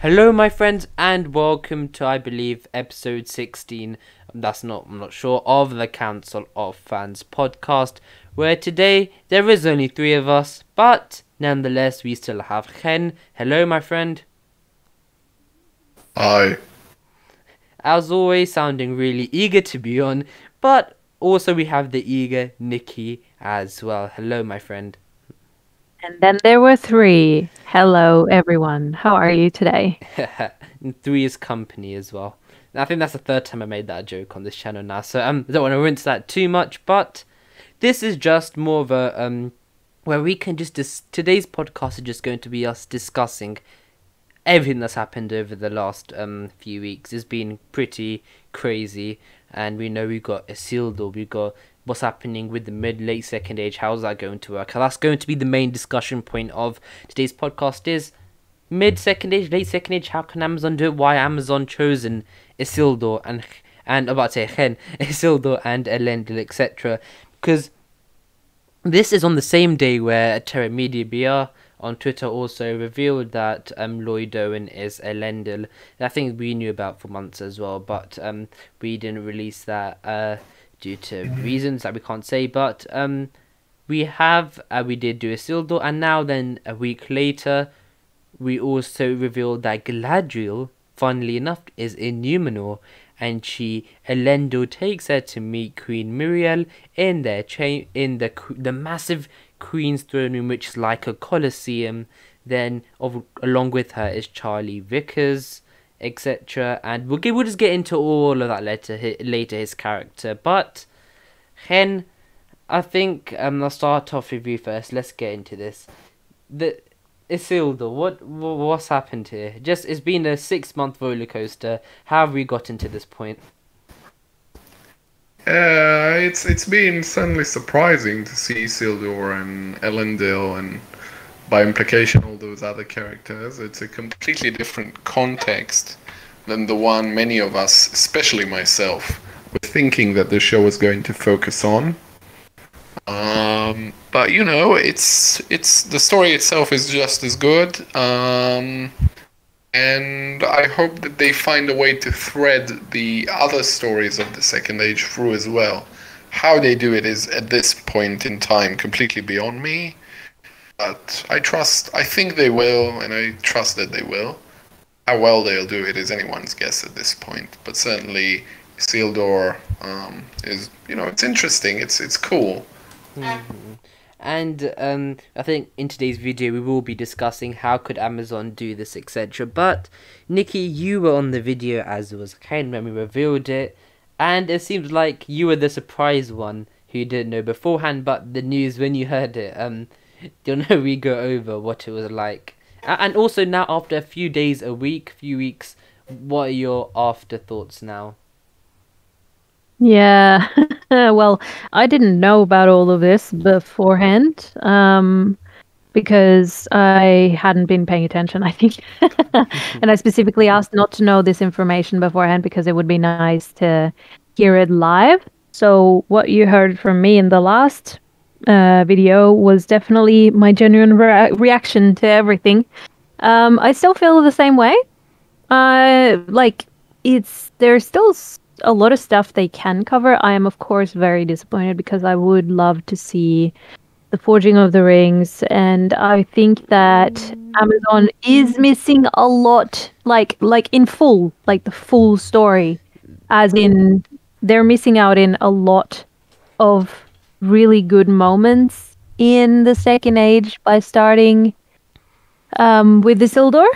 Hello, my friends, and welcome to, I believe, episode 16. That's not, I'm not sure, of the Council of Fans podcast, where today there is only three of us, but nonetheless, we still have Ken. Hello, my friend. Hi. As always, sounding really eager to be on, but also we have the eager Nikki as well. Hello, my friend. And then there were three. Hello, everyone. How are you today? Three is company as well. I think that's the third time I made that joke on this channel now, so um, I don't want to rinse that too much. But this is just more of a um, where we can just dis- today's podcast is just going to be us discussing everything that's happened over the last um few weeks. It's been pretty crazy, and we know we've got Isildur, we've got what's happening with the mid late second age how's that going to work that's going to be the main discussion point of today's podcast is mid second age late second age how can amazon do it why amazon chosen isildur and and about to say isildur and elendil etc because this is on the same day where terra media br on Twitter also revealed that um, Lloyd Owen is Elendil. I think we knew about for months as well, but um, we didn't release that. Uh, due to reasons that we can't say. But um, we have uh, we did do a Isildur, and now then a week later, we also revealed that Galadriel, funnily enough, is in Numenor, and she Elendil takes her to meet Queen Miriel in their cha- in the the massive Queen's throne room, which is like a colosseum. Then, of, along with her is Charlie Vickers etc. And we'll, get, we'll just get into all of that later, later his character. But, Hen, I think um, I'll start off with you first. Let's get into this. The Isildur, what what's happened here? Just it's been a six month roller coaster. How have we gotten to this point? Yeah, it's it's been suddenly surprising to see Isildur and Elendil and by implication all those other characters. It's a completely different context than the one many of us, especially myself, were thinking that the show was going to focus on. Um, but you know, it's it's the story itself is just as good. Um, and I hope that they find a way to thread the other stories of the Second Age through as well. How they do it is at this point in time completely beyond me but I trust. I think they will, and I trust that they will. How well they'll do it is anyone's guess at this point. But certainly, Isildur um, is, you know, it's interesting. It's it's cool. Mm-hmm. And um, I think in today's video we will be discussing how could Amazon do this, etc. But Nikki, you were on the video as it was Ken when we revealed it, and it seems like you were the surprise one who didn't know beforehand. But the news when you heard it, um, do you know we go over what it was like. And also now after a few days a week few weeks what are your afterthoughts now? Yeah well i didn't know about all of this beforehand um because i hadn't been paying attention i think. And i specifically asked not to know this information beforehand because it would be nice to hear it live. So what you heard from me in the last uh, video was definitely my genuine re- reaction to everything. Um, I still feel the same way. Uh, like it's there's still a lot of stuff they can cover. I am of course very disappointed because I would love to see the forging of the rings and I think that Amazon is missing a lot like like in full, like the full story as in they're missing out in a lot of really good moments in the second age by starting um, with Isildur.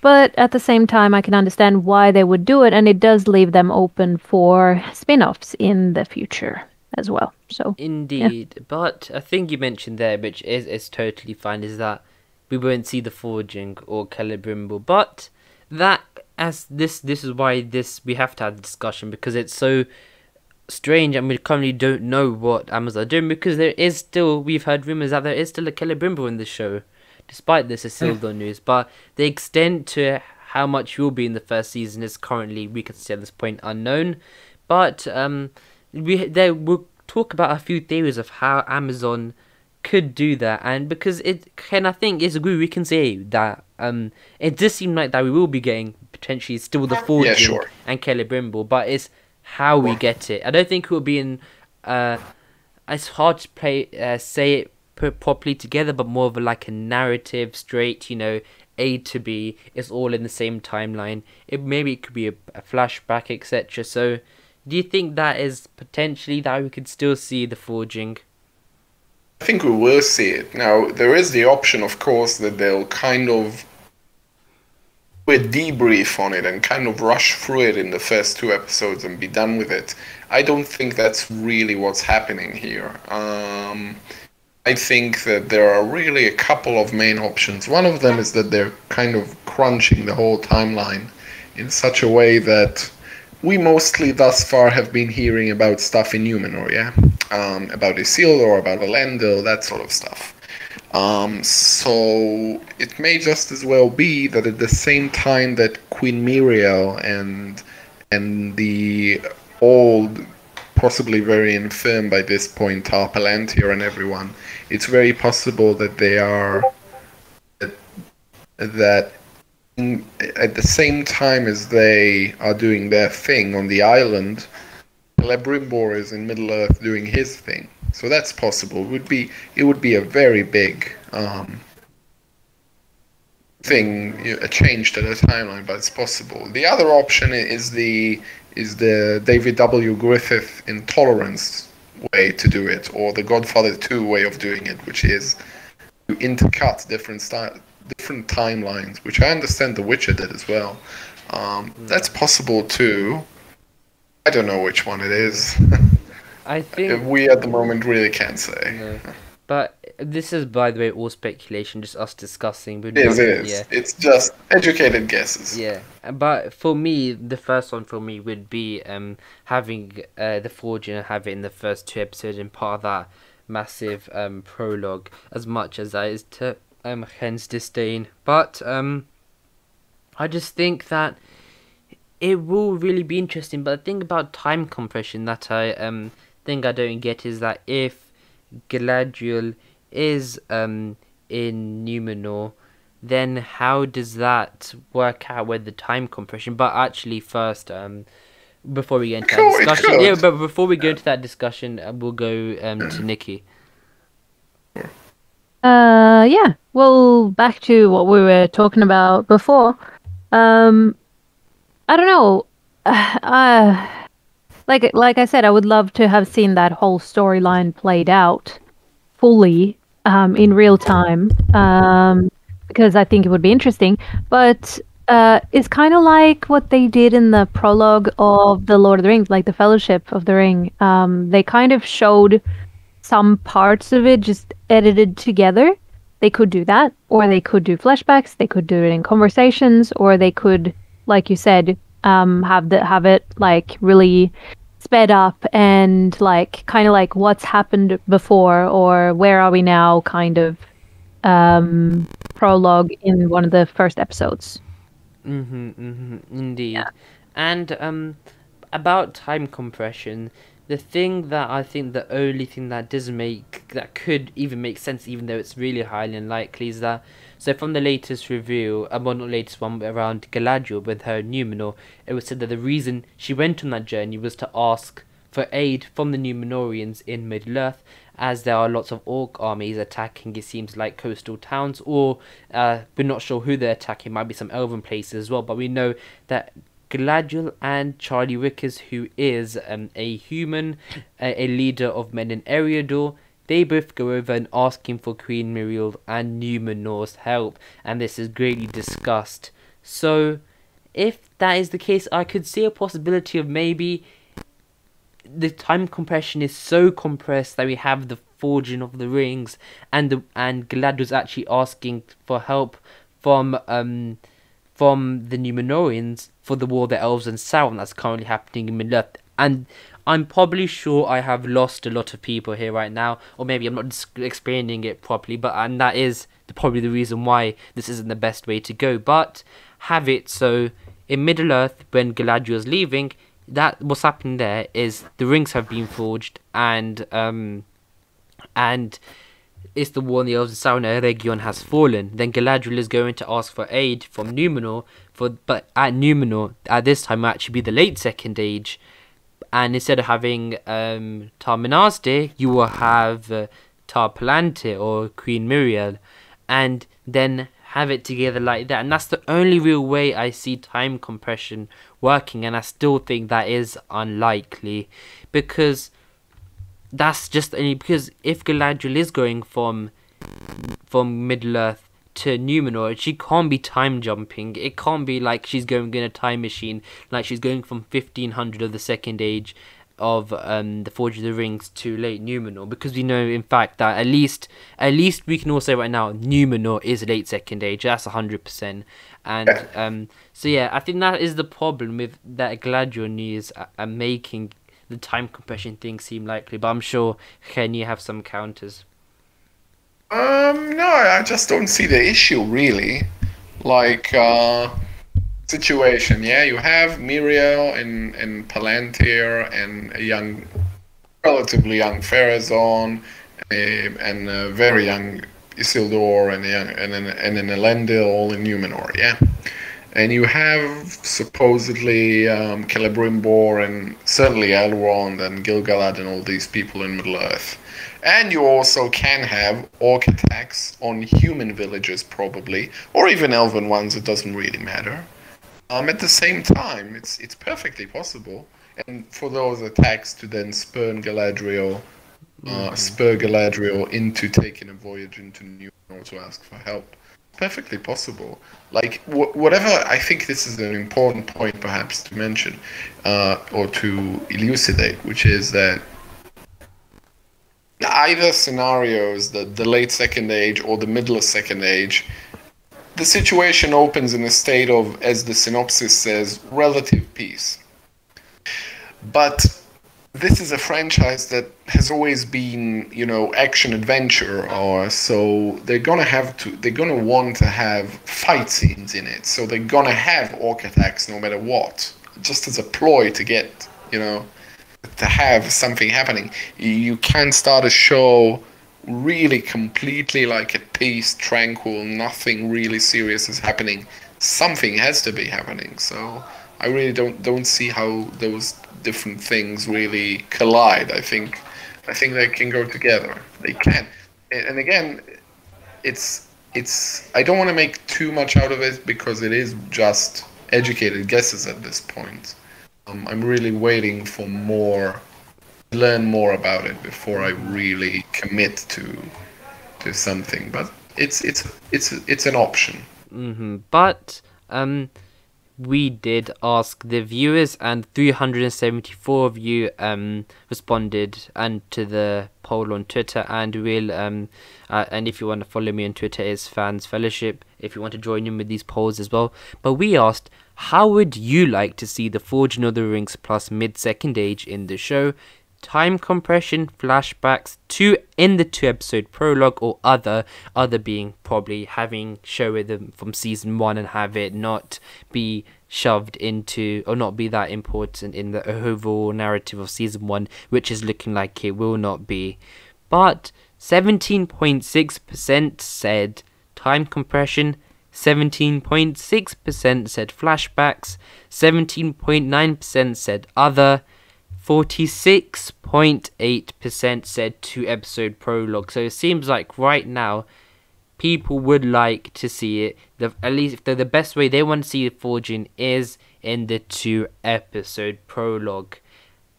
But at the same time, I can understand why they would do it, and it does leave them open for spin offs in the future as well. So Indeed. Yeah. But a thing you mentioned there, which is, is totally fine, is that we won't see the forging or Celebrimbor. But that as this this is why this we have to have the discussion because it's so strange and we currently don't know what Amazon are doing because there is still we've heard rumors that there is still a Celebrimbor in the show, despite this Isildur news. But the extent to how much will be in the first season is currently we can say at this point unknown. But um, we there we'll talk about a few theories of how Amazon could do that, and because it can I think is good we can say that um, it does seem like that we will be getting potentially still the forging sure. and Brimble, but it's how we get it. I don't think it will be in. Uh, it's hard to play uh, say it p- properly together, but more of a, like a narrative, straight. You know, A to B. It's all in the same timeline. It maybe it could be a, a flashback, etc. So, do you think that is potentially that we could still see the forging? I think we will see it. Now, there is the option, of course, that they'll kind of a debrief on it and kind of rush through it in the first two episodes and be done with it. I don't think that's really what's happening here. Um, I think that there are really a couple of main options. One of them is that they're kind of crunching the whole timeline in such a way that we mostly thus far have been hearing about stuff in Numenor, yeah? Um, about Isildur, about Elendil, that sort of stuff. Um, so it may just as well be that at the same time that Queen Miriel and and the old, possibly very infirm by this point, Tar Palantir and everyone, it's very possible that they are that, that in, at the same time as they are doing their thing on the island, Celebrimbor is in Middle Earth doing his thing. So that's possible. It would be it would be a very big um, thing, you know, a change to the timeline, but it's possible. The other option is the is the David W. Griffith intolerance way to do it, or the Godfather 2 way of doing it, which is to intercut different style, different timelines, which I understand The Witcher did as well. Um, that's possible too. I don't know which one it is. I think we at the moment really can't say. No. But this is, by the way, all speculation, just us discussing. It is, it is. Yeah. It's just educated guesses. Yeah, but for me, the first one for me would be um having uh, the forging and have it in the first two episodes and part of that massive um prologue. As much as that is to um Hen's disdain, but um, I just think that it will really be interesting. But the thing about time compression that I um think I don't get is that if Galadriel is um in Numenor, then how does that work out with the time compression? But actually, first, um, before we get into that discussion, yeah, but before we go into that discussion, uh, we'll go um to Nikki. Uh, yeah. Well, back to what we were talking about before. Um, I don't know. Uh, like like I said, I would love to have seen that whole storyline played out fully um, in real time um, because I think it would be interesting. But uh, it's kind of like what they did in the prologue of the Lord of the Rings, like the Fellowship of the Ring. Um, they kind of showed some parts of it just edited together. They could do that, or they could do flashbacks. They could do it in conversations, or they could, like you said, um, have the have it like really sped up and like kind of like what's happened before or where are we now kind of um, prologue in one of the first episodes. Mm-hmm, mm-hmm indeed. Yeah. And um, about time compression, the thing that I think the only thing that does make that could even make sense, even though it's really highly unlikely, is that so from the latest review, uh, well not latest one around Galadriel with her Numenor, it was said that the reason she went on that journey was to ask for aid from the Numenorians in Middle Earth, as there are lots of orc armies attacking. It seems like coastal towns, or uh, we're not sure who they're attacking. Might be some elven places as well, but we know that Galadriel and Charlie Vickers, who is um, a human, a, a leader of men in Eriador, they both go over and ask him for Queen Miriel and Numenor's help, and this is greatly discussed. So, if that is the case, I could see a possibility of maybe the time compression is so compressed that we have the forging of the rings, and the and Galadriel's actually asking for help from um from the Numenorians for the war of the elves and Sauron that's currently happening in Middle Earth. And I'm probably sure I have lost a lot of people here right now, or maybe I'm not explaining it properly, but and that is the, probably the reason why this isn't the best way to go. But have it so in Middle Earth, when Galadriel is leaving, that what's happening there is the rings have been forged, and um, and it's the war in the Elves of Sauron Eregion has fallen. Then Galadriel is going to ask for aid from Numenor, for but at Numenor at this time will actually be the late Second Age, and instead of having um, Tar you will have uh, Tar Palantir or Queen Miriel, and then have it together like that. And that's the only real way I see time compression working, and I still think that is unlikely because that's just only because if Galadriel is going from from Middle Earth to Numenor, she can't be time jumping. It can't be like she's going in a time machine, like she's going from 1500 of the Second Age of um, the Forge of the Rings to late Numenor, because we know in fact that at least at least we can all say right now Numenor is late Second Age. That's hundred percent. And um, so yeah, I think that is the problem with that Galadriel news are, are making the time compression thing seem likely. But I'm sure Ken, you have some counters. Um, no, I just don't see the issue really. Like, uh, situation, yeah, you have Miriel and, and Palantir and a young, relatively young Pharazôn, uh, and a very young Isildur and a young, and an, and an Elendil all in Numenor, yeah. And you have supposedly um, Celebrimbor and certainly Elrond and Gil-galad and all these people in Middle Earth. And you also can have orc attacks on human villages, probably, or even elven ones. It doesn't really matter. Um, at the same time, it's it's perfectly possible, and for those attacks to then spurn Galadriel, uh, mm-hmm. spur Galadriel into taking a voyage into New York to ask for help. Perfectly possible. Like wh- whatever. I think this is an important point, perhaps to mention, uh, or to elucidate, which is that either scenarios, the, the late second age or the middle of second age, the situation opens in a state of, as the synopsis says, relative peace. But this is a franchise that has always been, you know, action adventure, or so they're gonna have to, they're gonna want to have fight scenes in it. So they're gonna have orc attacks no matter what, just as a ploy to get, you know, to have something happening. You can start a show really completely like at peace, tranquil, nothing really serious is happening. Something has to be happening. So I really don't don't see how those different things really collide. I think I think they can go together. They can. And again, it's it's I don't want to make too much out of it because it is just educated guesses at this point. Um, I'm really waiting for more, learn more about it before I really commit to to something. But it's it's it's it's an option. Mm-hmm. But um, we did ask the viewers, and 374 of you um responded and to the poll on Twitter, and we'll um uh, and if you want to follow me on Twitter, is Fans Fellowship. If you want to join in with these polls as well, but we asked how would you like to see the Forge of the Rings plus mid second age in the show? Time compression, flashbacks, two in the two episode prologue or other, other being probably having show with them from season one and have it not be shoved into or not be that important in the overall narrative of season one, which is looking like it will not be. But 17.6% said time compression, 17.6% said flashbacks, 17.9% said other, 46.8% said two episode prologue. So it seems like right now people would like to see it. The, at least the, the best way they want to see it forging is in the two episode prologue.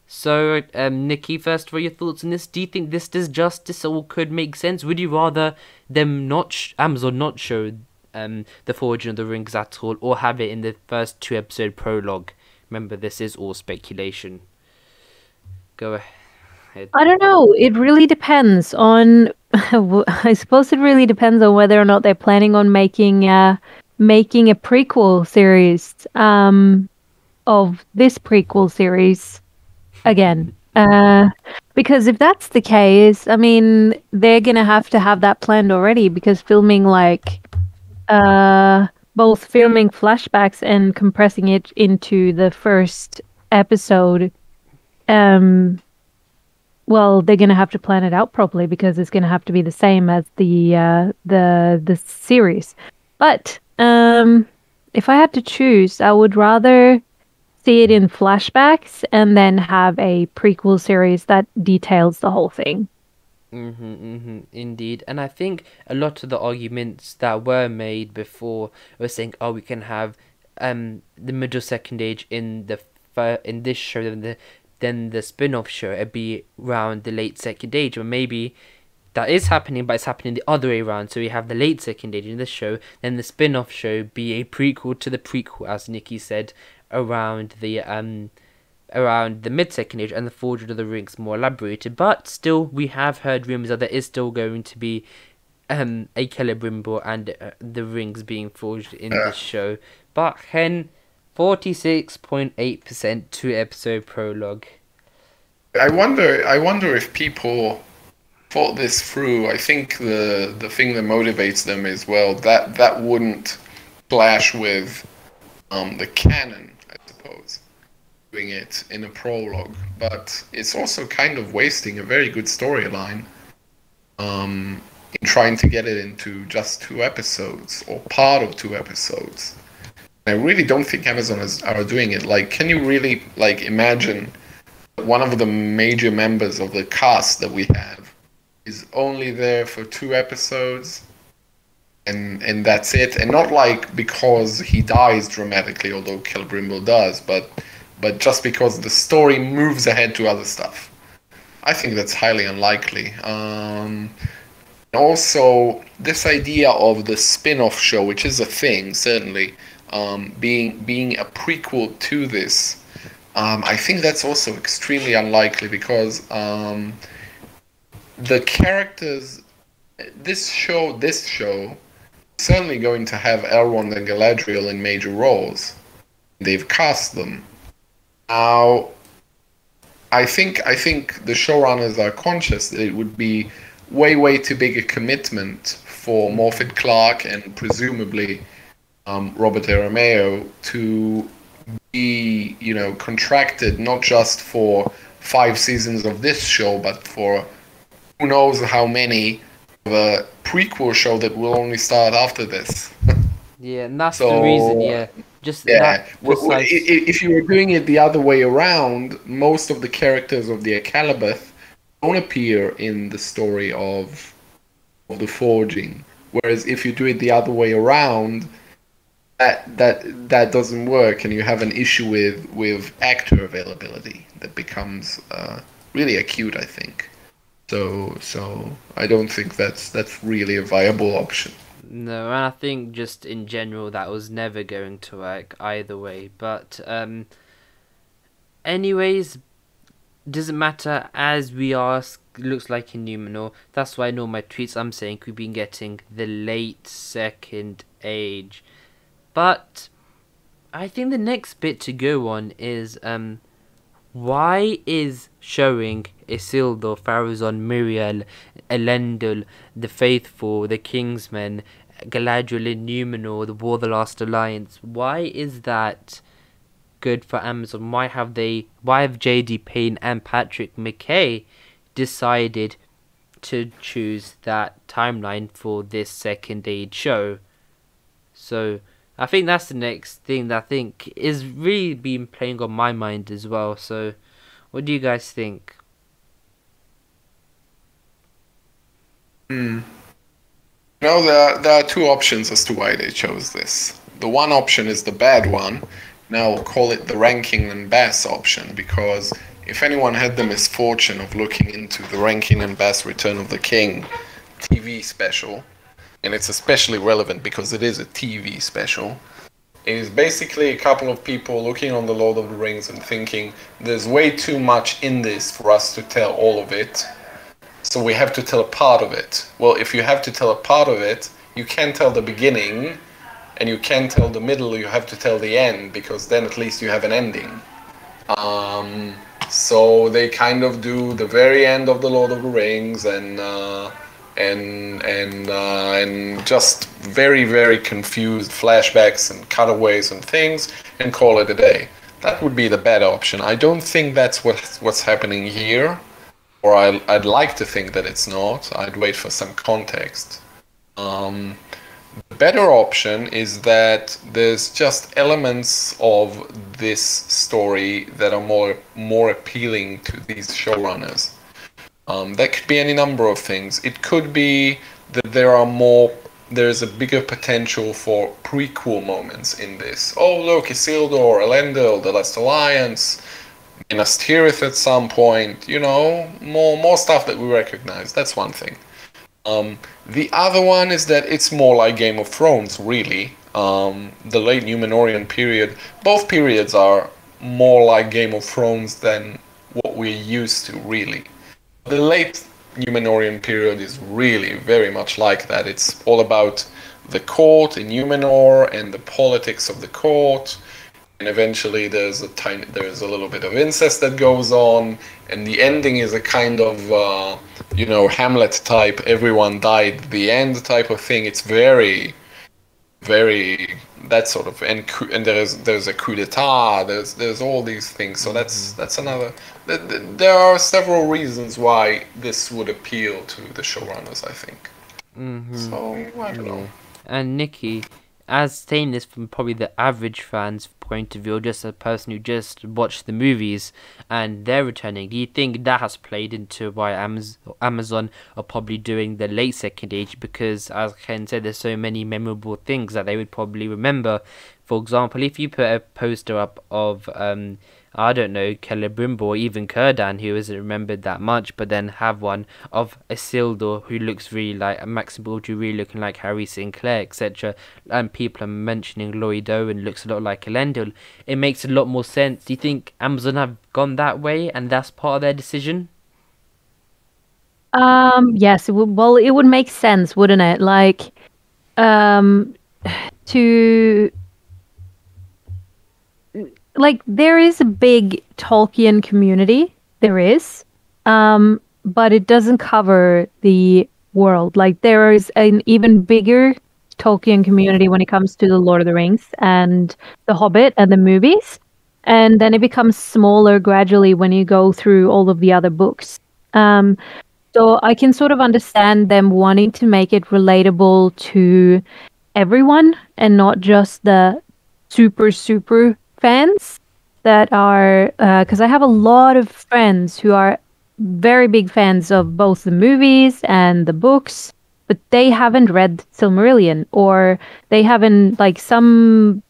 So, um, Nikki, first, for your thoughts on this? Do you think this does justice or could make sense? Would you rather them not Amazon not show um, the Forging of the Rings at all, or have it in the first two episode prologue. Remember, this is all speculation. Go ahead. I don't know. It really depends on. I suppose it really depends on whether or not they're planning on making uh, making a prequel series um, of this prequel series again. Uh, because if that's the case, I mean, they're gonna have to have that planned already because filming like uh, both filming flashbacks and compressing it into the first episode um, well, they're going to have to plan it out properly because it's going to have to be the same as the uh, the the series. But um, if I had to choose, I would rather see it in flashbacks and then have a prequel series that details the whole thing. Mm-hmm, mm-hmm, indeed. And I think a lot of the arguments that were made before were saying, oh, we can have um the middle second age in the fir- in this show, then the then the spin-off show it'd be around the late second age, or maybe that is happening, but it's happening the other way around. So we have the late second age in this show, then the spin-off show be a prequel to the prequel, as Nikki said, around the um around the mid second age and the Forge of the Rings more elaborated. But still, we have heard rumors that there is still going to be um a Celebrimbor and uh, the rings being forged in this show. But Hen, forty six point eight percent to episode prologue. I wonder. I wonder if people thought this through. I think the the thing that motivates them is well that that wouldn't clash with um, the canon, doing it in a prologue. But it's also kind of wasting a very good storyline um, in trying to get it into just two episodes or part of two episodes. I really don't think Amazon is, are doing it. Like, can you really like imagine? one of the major members of the cast that we have is only there for two episodes and and that's it and not like because he dies dramatically although Celebrimbor does but but just because the story moves ahead to other stuff I think that's highly unlikely um also this idea of the spin-off show which is a thing certainly um, being being a prequel to this um, I think that's also extremely unlikely because um, the characters, this show, this show, is certainly going to have Elrond and Galadriel in major roles. They've cast them. Now, I think I think the showrunners are conscious that it would be way way too big a commitment for Morfydd Clark and presumably um, Robert Aramayo to be you know contracted not just for five seasons of this show but for who knows how many of a prequel show that will only start after this Yeah, and that's the reason. Yeah, just yeah that W- w- i- precise. i- if you were doing it the other way around most of the characters of the Akallabêth don't appear in the story of of the forging whereas if you do it the other way around that that that doesn't work and you have an issue with with actor availability that becomes uh, really acute i think so so i don't think that's that's really a viable option No, and I think just in general that was never going to work either way. But um, anyways, doesn't matter as we are. Looks like in Numenor. That's why in all my tweets I'm saying we've been getting the late second age. But I think the next bit to go on is um, why is showing Isildur, Pharazôn, Miriel, Elendil, the Faithful, the Kingsmen, Galadriel in Numenor, the War of the Last Alliance, why is that good for Amazon? Why have they why have JD Payne and Patrick McKay decided to choose that timeline for this second aid show? So I think that's the next thing that I think is really been playing on my mind as well. So what do you guys think? Hmm. No, there are, there are two options as to why they chose this. The one option is the bad one. Now we'll call it the Rankin and Bass option because if anyone had the misfortune of looking into the Rankin and Bass Return of the King TV special, and it's especially relevant because it is a TV special, it is basically a couple of people looking on the Lord of the Rings and thinking there's way too much in this for us to tell all of it. So we have to tell a part of it. Well, if you have to tell a part of it, you can't tell the beginning and you can't tell the middle, you have to tell the end because then at least you have an ending. Um, so they kind of do the very end of the Lord of the Rings and uh, and and uh, and just very very confused flashbacks and cutaways and things and call it a day. That would be the bad option. I don't think that's what what's happening here. Or I, I'd like to think that it's not. I'd wait for some context. Um, the better option is that there's just elements of this story that are more more appealing to these showrunners. Um, that could be any number of things. It could be that there are more there's a bigger potential for prequel moments in this. Oh look, Isildur, Elendil, the Last Alliance, Minas Tirith at some point, you know, more more stuff that we recognize. That's one thing. Um, the other one is that it's more like Game of Thrones, really. Um, the late Numenorian period, both periods are more like Game of Thrones than what we're used to, really. The late Numenorian period is really very much like that. It's all about the court in Numenor and the politics of the court. And eventually, there's a tiny, there's a little bit of incest that goes on, and the ending is a kind of, uh, you know, Hamlet type, everyone died the end type of thing. It's very, very that sort of and and there's there's a coup d'état. There's there's all these things. So that's that's another there are several reasons why this would appeal to the showrunners, I think. Mm-hmm. So I don't know. And Nikki, as saying this from probably the average fan's point of view, or just a person who just watched the movies and they're returning, do you think that has played into why Amazon are probably doing the late second age? Because, as Ken said, there's so many memorable things that they would probably remember. For example, if you put a poster up of um, I don't know, Celebrimbor or even Círdan, who isn't remembered that much, but then have one of Isildur who looks really like Maxim Baldry really looking like Harry Sinclair, etc. And people are mentioning Lloyd Owen looks a lot like Elendil. It makes a lot more sense. Do you think Amazon have gone that way and that's part of their decision? Um, yes, it would, well, it would make sense, wouldn't it? Like, um, to like there is a big Tolkien community. There is. Um, but it doesn't cover the world. Like there is an even bigger Tolkien community when it comes to the Lord of the Rings and the Hobbit and the movies. And then it becomes smaller gradually when you go through all of the other books. Um, so I can sort of understand them wanting to make it relatable to everyone and not just the super, super fans that are because uh, I have a lot of friends who are very big fans of both the movies and the books, but they haven't read Silmarillion or they haven't like some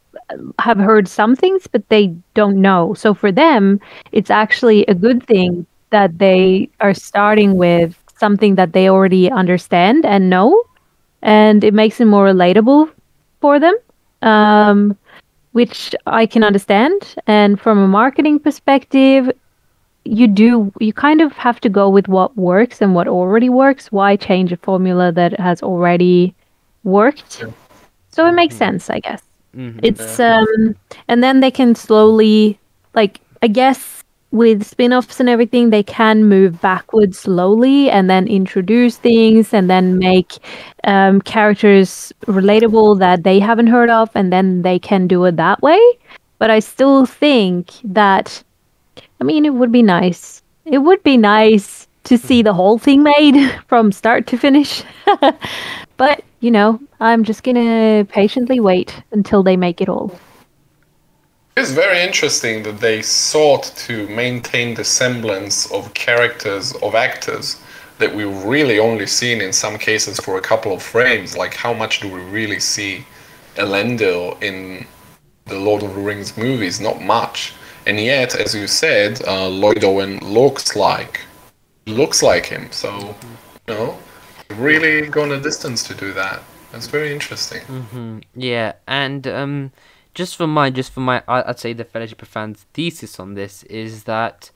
have heard some things, but they don't know. So for them, it's actually a good thing that they are starting with something that they already understand and know, and it makes it more relatable for them. Um, which I can understand. And from a marketing perspective, you do you kind of have to go with what works and what already works. Why change a formula that has already worked? Yeah. So it makes mm-hmm. sense, I guess. Mm-hmm. It's um and then they can slowly like I guess with spin-offs and everything they can move backwards slowly and then introduce things and then make um, characters relatable that they haven't heard of and then they can do it that way. But i still think that i mean it would be nice. It would be nice to see the whole thing made from start to finish. But you know i'm just gonna patiently wait until they make it all it's very interesting that they sought to maintain the semblance of characters of actors that we've really only seen in some cases for a couple of frames. Like, how much do we really see Elendil in the Lord of the Rings movies? Not much. And yet, as you said, uh, Lloyd Owen looks like looks like him. So, you know, really gone a distance to do that. That's very interesting. Mm-hmm. Yeah, and um, just for my just for my I'd say the Fellowship of Fans thesis on this is that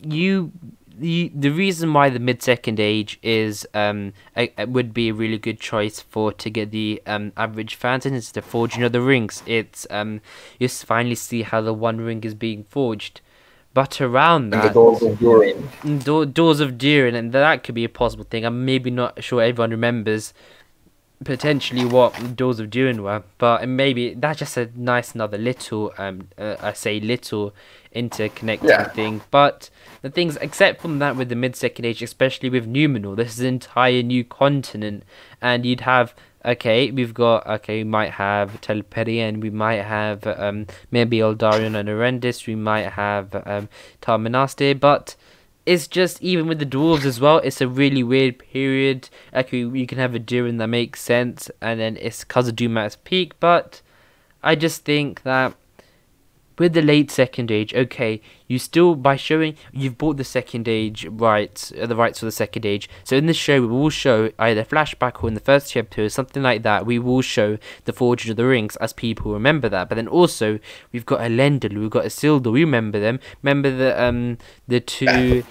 you the the reason why the mid second age is um a, a, would be a really good choice for to get the um average fans in is the forging of the rings. It's um you finally see how the One Ring is being forged. But around that, the doors of Durin, do, doors of Durin, and that could be a possible thing. I'm maybe not sure everyone remembers potentially what Doors of Durin were, but maybe that's just a nice another little um uh, I say little interconnected Yeah. thing. But the things except from that with the mid second age, especially with Numenor, this is an entire new continent, and you'd have okay, we've got okay, we might have Telperian, we might have um maybe Aldarion and Erendis, we might have um Tar-Minastir, but it's just even with the dwarves as well. It's a really weird period. Like you, you can have a Durin that makes sense, and then it's Khazad-dûm at its peak. But I just think that with the late second age, okay, you still by showing you've bought the second age rights, uh, the rights for the second age. So in this show, we will show either flashback or in the first chapter, something like that. We will show the Forging of the Rings as people remember that. But then also we've got a Elendil, we've got Isildur. We remember them. Remember the um the two.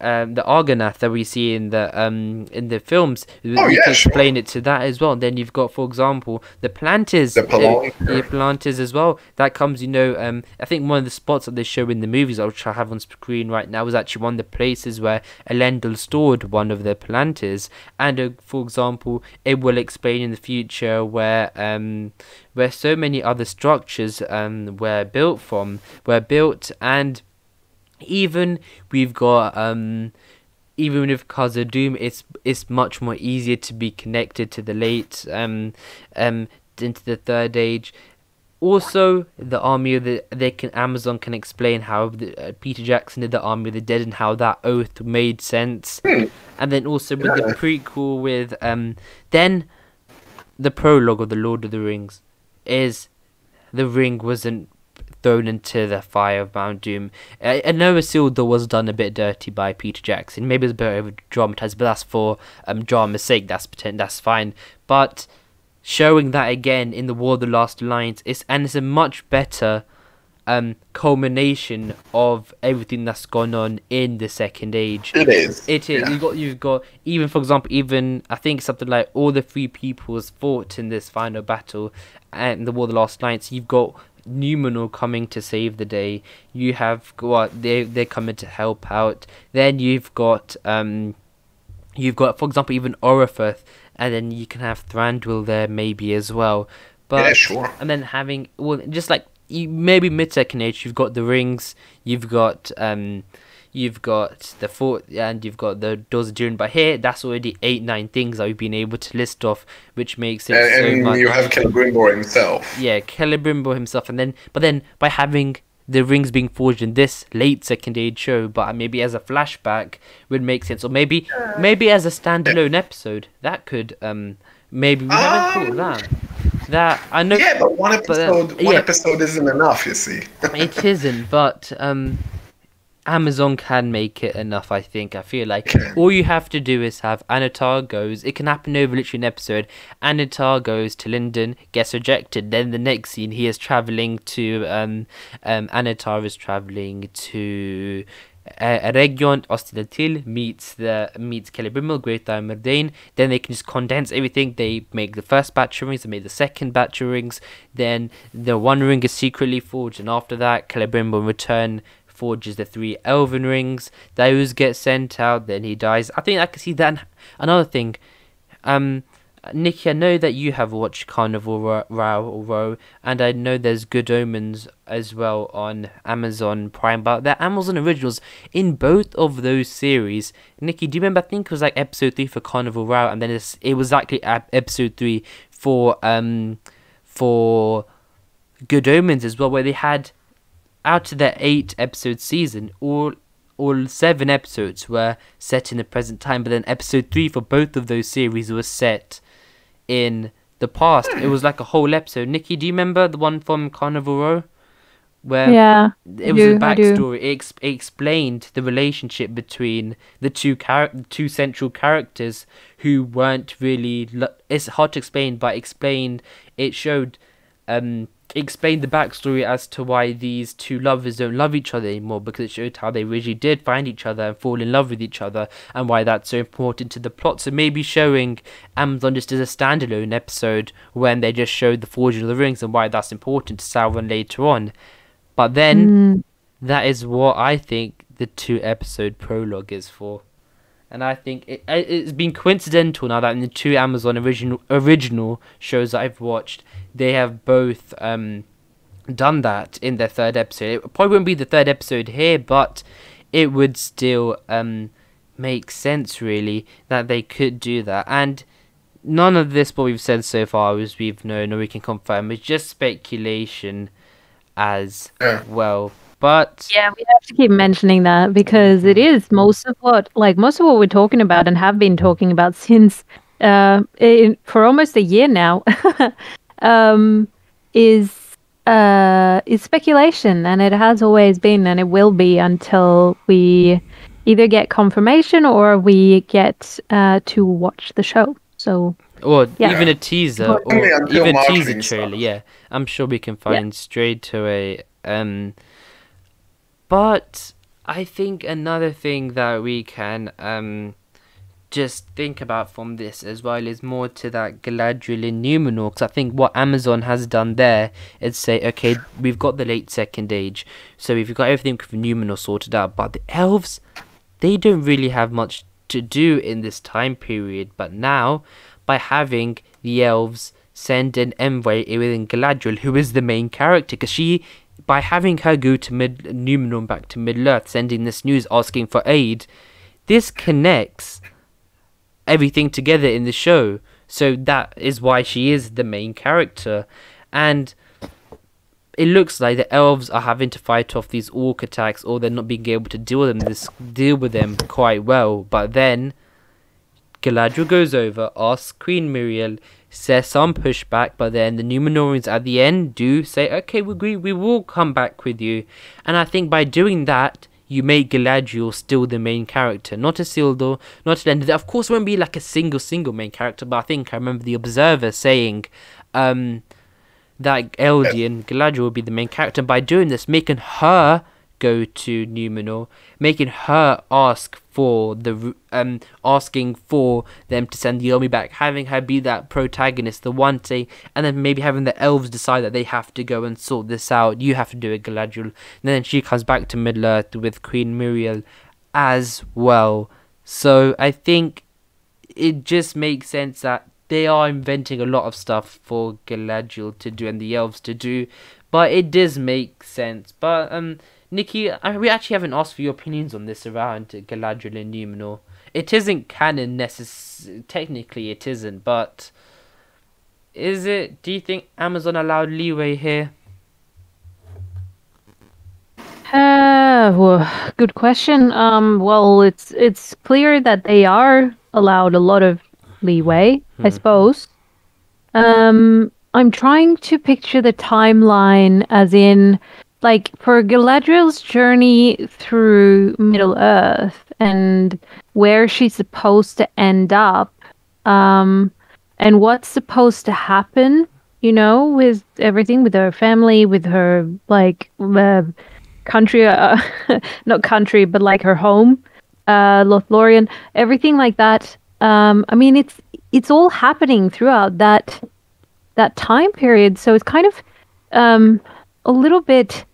Um, the Argonath that we see in the um in the films, we Oh, we yeah, can sure. explain it to that as well. Then you've got, for example, the Palantirs, The the Palantirs as well. That comes, you know, um, I think one of the spots that they show in the movies, which I have on screen right now, is actually one of the places where Elendil stored one of the Palantirs. And uh, for example, it will explain in the future where um where so many other structures um were built from, were built, and even we've got um even with Khazad-dûm, it's it's much more easier to be connected to the late um um into the third age. Also, the army of the they can Amazon can explain how the, uh, Peter Jackson did the army of the dead and how that oath made sense, and then also with the prequel with um then the prologue of the Lord of the Rings is the ring wasn't thrown into the fire of Mount Doom. I, I know Isildur was done a bit dirty by Peter Jackson. Maybe it's a bit over dramatized, but that's for um drama's sake. That's pretend. That's fine. But showing that again in the War of the Last Alliance is and it's a much better um culmination of everything that's gone on in the Second Age. It is. It is. Yeah. You got. You've got. Even for example, even I think something like all the three peoples fought in this final battle, and the War of the Last Alliance. You've got Numenor coming to save the day. You have what they they're coming to help out. Then you've got um, you've got for example even Oropher, and then you can have Thranduil there maybe as well. But Yeah, sure. and then having well just like you maybe mid second age you've got the rings you've got um you've got the fort and you've got the doors of Durin but here that's already eight nine things that we've been able to list off which makes it And, so and much you have Celebrimbor himself. yeah Celebrimbor himself and then but then by having the rings being forged in this late second age show but maybe as a flashback would make sense or maybe maybe as a standalone episode that could um maybe we haven't thought of that that I know Yeah, but one But, uh, episode, one yeah. episode isn't enough. You see. it isn't, but um, Amazon can make it enough. I think. I feel like all you have to do is have Annatar goes. It can happen over literally an episode. Annatar goes to Lindon, gets rejected. Then the next scene, he is traveling to um, um, Annatar is traveling to. Uh, Region Ost-in-Edhil meets the meets Celebrimbor, Great Merdane. Then they can just condense everything. They make the first batch of rings. They make the second batch of rings. Then the one ring is secretly forged, and after that, Celebrimbor return forges the three elven rings. Those get sent out. Then he dies. I think I can see that. Another thing, um, Nikki, I know that you have watched Carnival Ro- Row, Row, and I know there's Good Omens as well on Amazon Prime, but they're Amazon originals in both of those series. Nikki, do you remember? I think it was like episode three for Carnival Row, and then it was actually episode three for um for Good Omens as well, where they had out of the eight episode season, all all seven episodes were set in the present time, but then episode three for both of those series was set in the past. It was like a whole episode. Nikki, do you remember the one from Carnival Row? Where Yeah, it was a do, do. backstory. It, ex- it explained the relationship between the two char- two central characters who weren't really. Lo- it's hard to explain, but explained. It showed, um, explained the backstory as to why these two lovers don't love each other anymore because it showed how they really did find each other and fall in love with each other and why that's so important to the plot. So maybe showing Amazon just as a standalone episode when they just showed the forging of the rings and why that's important to Sauron later on. But then Mm, that is what I think the two episode prologue is for. And I think it, it's been coincidental now that in the two Amazon original original shows that I've watched, they have both um, done that in their third episode. It probably won't be the third episode here, but it would still um, make sense really that they could do that. And none of this what we've said so far as we've known or we can confirm. is just speculation as well. But Yeah, we have to keep mentioning that because it is most of what, like most of what we're talking about and have been talking about since uh, in, for almost a year now, um, is uh, is speculation, and it has always been, and it will be until we either get confirmation or we get uh, to watch the show. So or Yeah. even a teaser or even a teaser trailer. starts. Yeah, I'm sure we can find straight away. Um, but I think another thing that we can um just think about from this as well is more to that Galadriel in Numenor. Because I think what Amazon has done there is say, okay, we've got the late Second Age, so we've got everything for Numenor sorted out, but the elves, they don't really have much to do in this time period. But now, by having the elves send an envoy within Galadriel, who is the main character, because she, by having her go to Mid Numenor back to Middle Earth, sending this news asking for aid, this connects everything together in the show. So that is why she is the main character. And it looks like the elves are having to fight off these orc attacks or they're not being able to deal with them this deal with them quite well. But then Galadriel goes over, asks Queen Miriel, says some pushback, but then the Numenorians at the end do say, Okay, we agree we will come back with you. And I think by doing that you make Galadriel still the main character, not Isildur, not Elendil. Of course, won't be like a single, single main character, but I think I remember the Observer saying um, that Eldian, Galadriel, will be the main character. By doing this, making her go to Numenor, making her ask for the um asking for them to send the army back, having her be that protagonist, the one say, and then maybe having the elves decide that they have to go and sort this out. You have to do it, Galadriel. And then she comes back to Middle Earth with Queen Miriel as well. So I think it just makes sense that they are inventing a lot of stuff for Galadriel to do and the elves to do, but it does make sense. But um, Nikki, I, we actually haven't asked for your opinions on this around Galadriel and Numenor. It isn't canon necess- technically it isn't, but is it? Do you think Amazon allowed leeway here? Uh, well, good question. Um, well, it's it's clear that they are allowed a lot of leeway, I suppose. Um, I'm trying to picture the timeline as in, like, for Galadriel's journey through Middle Earth and where she's supposed to end up, um, and what's supposed to happen. You know, with everything, with her family, with her like. Uh, country, uh, not country, but like her home, uh, Lothlorien, everything like that. Um, I mean, it's it's all happening throughout that that time period. So it's kind of um, a little bit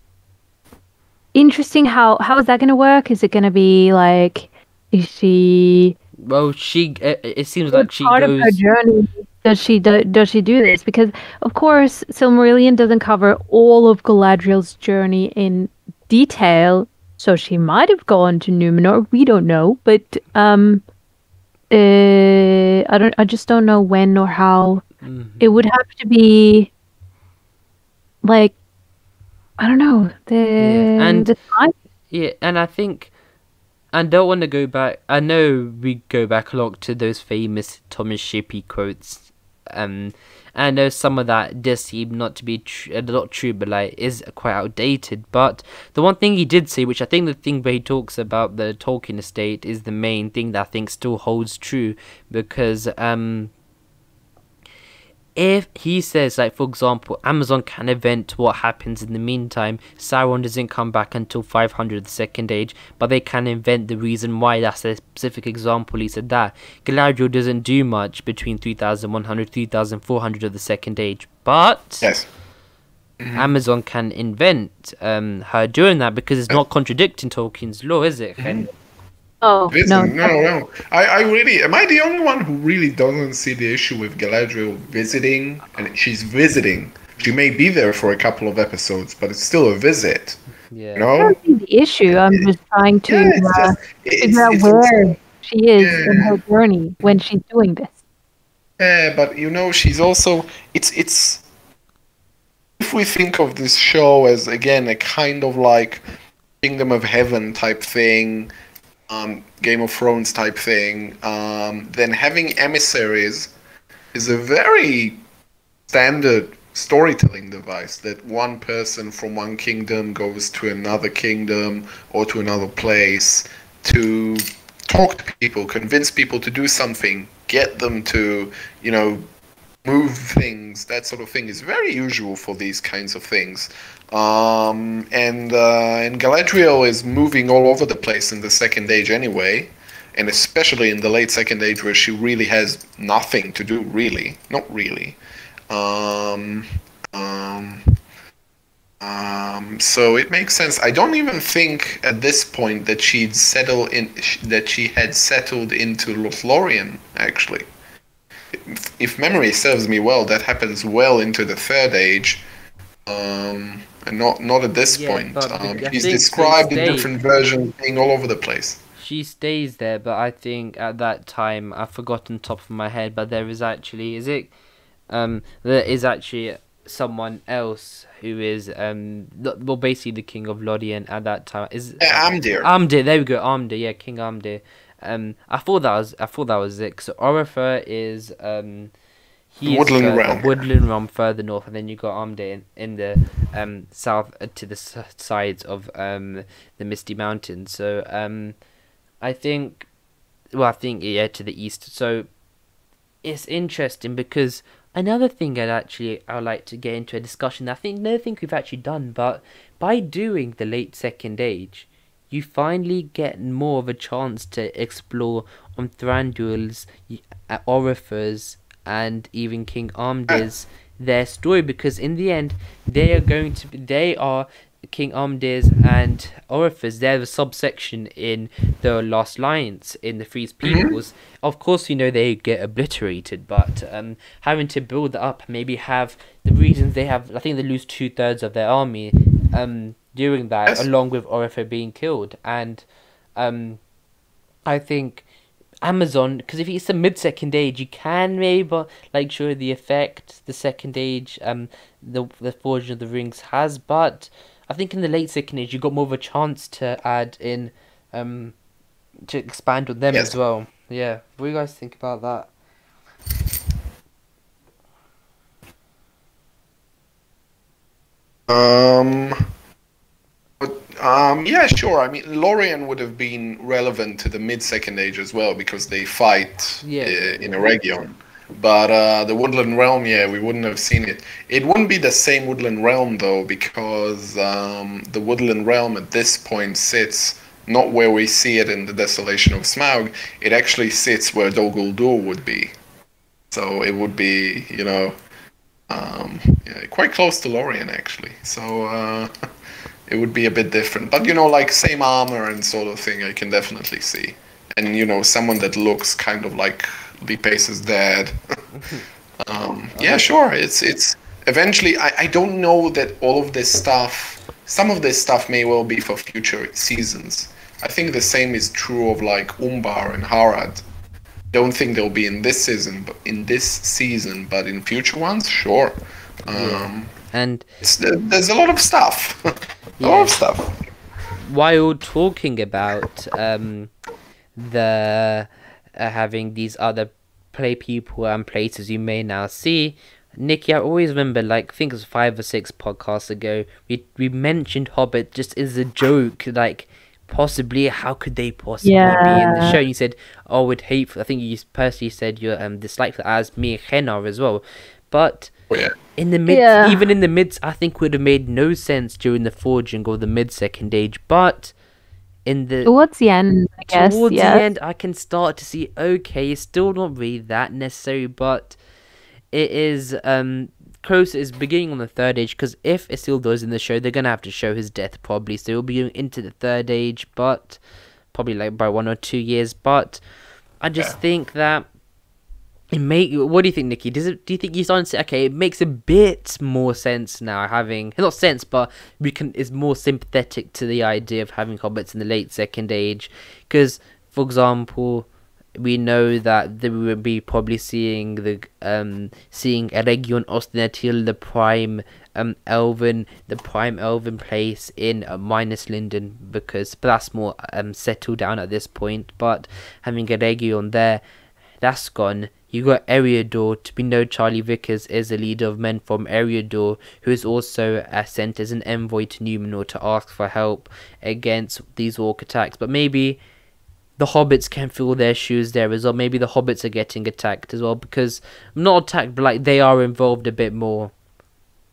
interesting. How how is that going to work? Is it going to be like is she Well, she. It, it seems like she part goes. of her journey? Does she do, does she do this? Because of course, Silmarillion doesn't cover all of Galadriel's journey in detail, so she might have gone to Numenor. We don't know, but um, uh, I don't. I just don't know when or how. Mhm. It would have to be like I don't know the and- the time. Yeah, and I think I don't want to go back. I know we go back a lot to those famous Thomas Shippey quotes. Um, and I know some of that does seem not to be tr- not true, but like is quite outdated. But the one thing he did say, which I think the thing where he talks about the Tolkien estate, is the main thing that I think still holds true because um if he says like for example amazon can event what happens in the meantime sauron doesn't come back until 500 the second age but they can invent the reason why. That's a specific example. He said that. Galadriel doesn't do much between 3100 3400 of the second age but Yes. amazon can invent um her doing that because it's not contradicting tolkien's law is it? Ken? Oh Visiting? no, No, no. I, I really am I the only one who really doesn't see the issue with Galadriel visiting? And she's visiting. She may be there for a couple of episodes, but it's still a visit. Yeah. You I don't see the issue. I'm just trying to Yeah, it's uh, just, it's, figure out it's where also- she is in her journey when she's doing this. Yeah, but you know, she's also it's it's if we think of this show as again a kind of like Kingdom of Heaven type thing, um, Game of Thrones type thing, um, then having emissaries is a very standard storytelling device that one person from one kingdom goes to another kingdom or to another place to talk to people, convince people to do something, get them to, you know, move things, that sort of thing is very usual for these kinds of things. Um, and uh, and Galadriel is moving all over the place in the Second Age anyway, and especially in the late Second Age where she really has nothing to do, really, not really. Um, um, um, so it makes sense. I don't even think at this point that she'd settle in that she had settled into Lothlorien. Actually, if, memory serves me well, that happens well into the Third Age, um, and not not at this Yeah, point. Um, described in different versions being all over the place. She stays there, but I think at that time I've forgotten top of my head, but there is actually is it um there is actually someone else who is um well basically the king of Lothian at that time is Yeah, Amdir. Amdir, there we go, Amdir, yeah, King Amdir. Um, I thought that was I thought that was it. So Oropher is um, he woodland is, uh, realm. woodland realm further north, and then you got Amdir in, in the um south uh, to the s- sides of um the Misty Mountains. So um, I think, well, I think yeah to the east. So it's interesting because another thing I'd actually I'd like to get into a discussion. I think another thing we've actually done, but by doing the late second age, you finally get more of a chance to explore on Thranduil's, y- uh, Oropher's, and even King Amdir's their story because in the end they are going to be, they are King Amdir's and Oropher's they're the subsection in the Last Alliance in the Freeze Peoples. Of course you know they get obliterated but um having to build up maybe have the reasons they have I think they lose two thirds of their army um during that Yes. along with Oropher being killed and um I think Amazon because if it's a mid second age, you can maybe but, like show the effect the second age um the the Forging of the Rings has, but I think in the late second age you got more of a chance to add in um to expand on them Yes. as well. Yeah, what do you guys think about that? Um, um, yeah, sure. I mean, Lorien would have been relevant to the mid-second age as well because they fight Yeah. uh, in Eregion. But uh, the Woodland Realm, yeah, we wouldn't have seen it. It wouldn't be the same Woodland Realm though, because um, the Woodland Realm at this point sits not where we see it in the Desolation of Smaug. It actually sits where Dol Guldur would be. So it would be, you know, um, yeah, quite close to Lorien actually. So uh, it would be a bit different. But you know, like same armor and sort of thing, I can definitely see. And you know, someone that looks kind of like Lee Pace's dad. um, yeah, sure. It's it's eventually. I, I don't know that all of this stuff. Some of this stuff may well be for future seasons. I think the same is true of like Umbar and Harad. Don't think they'll be in this season, but in this season, but in future ones, sure. Um, And there's a lot of stuff. a lot Yeah. of stuff. while talking about um, the uh, having these other play people and places you may now see, Nikki, I always remember like I think it was five or six podcasts ago we we mentioned Hobbit just as a joke, like possibly how could they possibly be in the show? And you said, "Oh, would hate." For, I think you personally said your um dislike for as me and Ken are as well, but Oh, yeah. in the mid Yeah. even in the mid i think would have made no sense during the forging or the mid second age but in the Towards the end, I guess. towards yes. the end i can start to see okay it's still not really that necessary but it is um close is beginning on the third age because if Isildur is in the show they're gonna have to show his death probably so he'll be going into the third age but probably like by one or two years. But I just Yeah. think that it make. What do you think, Nikki? Does it? Do you think to say, okay? It makes a bit more sense now having not sense, but we can is more sympathetic to the idea of having hobbits in the late second age, because for example. We know that there will be probably seeing the um seeing Eregion Ost-in-Edhil, the prime um elven the prime elven place in uh, minus Lindon because that's more um settled down at this point but having Eregion there that's gone you got Eriador to be known, Charlie Vickers is the leader of men from Eriador who is also uh, sent as an envoy to Numenor to ask for help against these orc attacks but maybe the hobbits can fill their shoes there as well. Maybe the hobbits are getting attacked as well because not attacked, but like they are involved a bit more.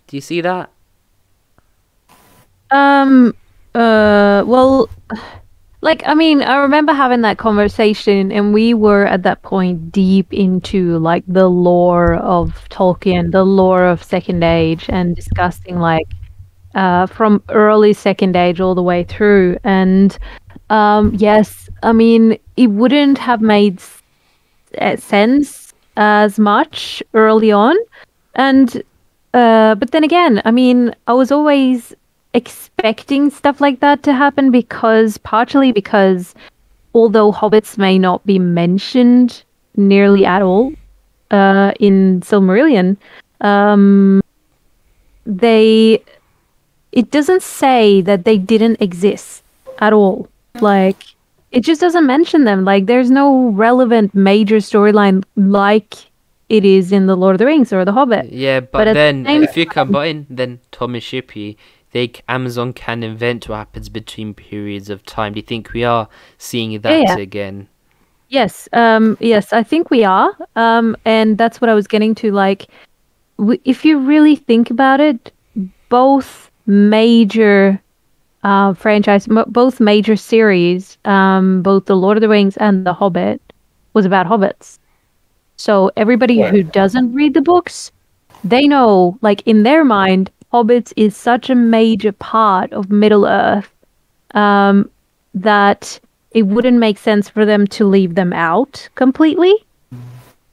Do you see that? Um. Uh. Well, like I mean, I remember having that conversation, and we were at that point deep into like the lore of Tolkien, the lore of Second Age, and discussing like uh, from early Second Age all the way through. And um, yes, I mean, it wouldn't have made uh, sense as much early on, and uh, but then again, I mean, I was always expecting stuff like that to happen because partially because although hobbits may not be mentioned nearly at all uh, in Silmarillion, um, they it doesn't say that they didn't exist at all. Like it just doesn't mention them. Like there's no relevant major storyline like it is in the Lord of the Rings or the Hobbit. Yeah, but, But at the then if you combine then Thomas Shippey, c- Amazon can invent what happens between periods of time. Do you think we are seeing that yeah. again? Yes, um, yes, I think we are, um, and that's what I was getting to. Like, w- if you really think about it, both major uh, franchise, m- both major series, um, both the Lord of the Rings and the Hobbit, was about hobbits. So everybody Right. who doesn't read the books, they know, like in their mind, hobbits is such a major part of Middle Earth um, that it wouldn't make sense for them to leave them out completely.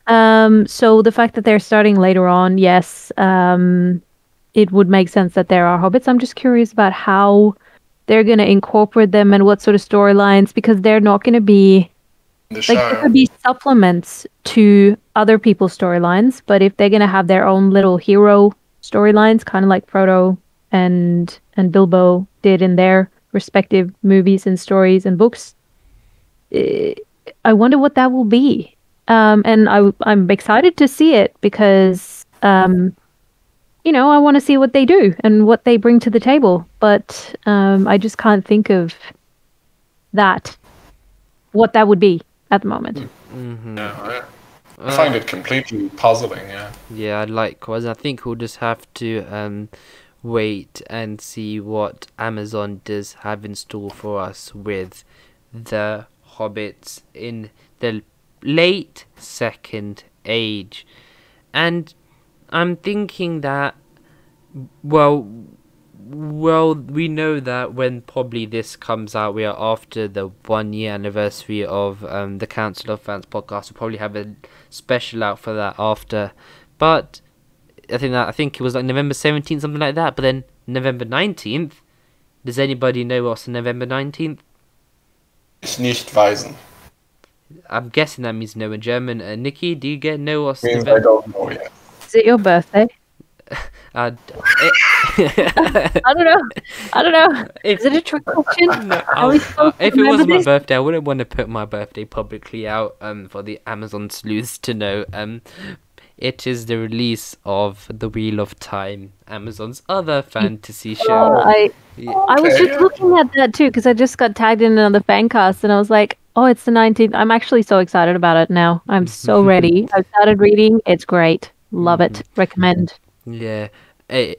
Um, so the fact that they're starting later on, yes, um, it would make sense that there are hobbits. I'm just curious about how they're going to incorporate them and what sort of storylines because they're not going to be The like there could be supplements to other people's storylines, but if they're gonna have their own little hero storylines, kind of like Frodo and and Bilbo did in their respective movies and stories and books, I wonder what that will be. Um, and I I'm excited to see it because um, you know I want to see what they do and what they bring to the table, but um, I just can't think of that what that would be at the moment. Mm-hmm. Yeah, I- Uh, find it completely puzzling. Yeah. Yeah, I likewise. I think we'll just have to um wait and see what Amazon does have in store for us with the hobbits in the late second age. And I'm thinking that well well we know that when probably this comes out we are after the one year anniversary of um the Council of Fans podcast we'll probably have a special out for that after but I think that I think it was like November 17th something like that but then November 19th does anybody know what's on November 19th Ich nicht weisen. I'm guessing that means no in German uh, Nikki do you get know what's Means I don't know yet. Is it your birthday? Uh, it- I don't know. I don't know. if, Is it a trick question? No, I'll- uh, if it was remember my birthday, I wouldn't want to put my birthday publicly out um, for the Amazon sleuths to know. Um, it is the release of The Wheel of Time, Amazon's other fantasy Oh, show. I Yeah, I was just looking at that too because I just got tagged in another fan cast and I was like, oh, it's the 19th. I'm actually so excited about it now. I'm so ready. I started reading. It's great. Love it. Recommend. Yeah. Eh,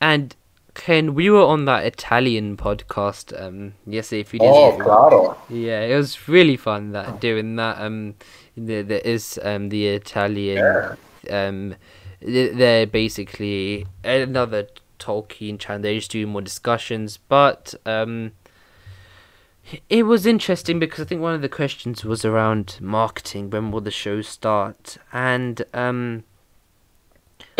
and Ken, we were on that Italian podcast um yesterday. If you didn't, Oh, claro. yeah, it was really fun that doing that. Um, there, there is um the Italian. Yeah. um they're basically another Tolkien channel. They just do more discussions, but um It was interesting because I think one of the questions was around marketing. When will the show start? And um,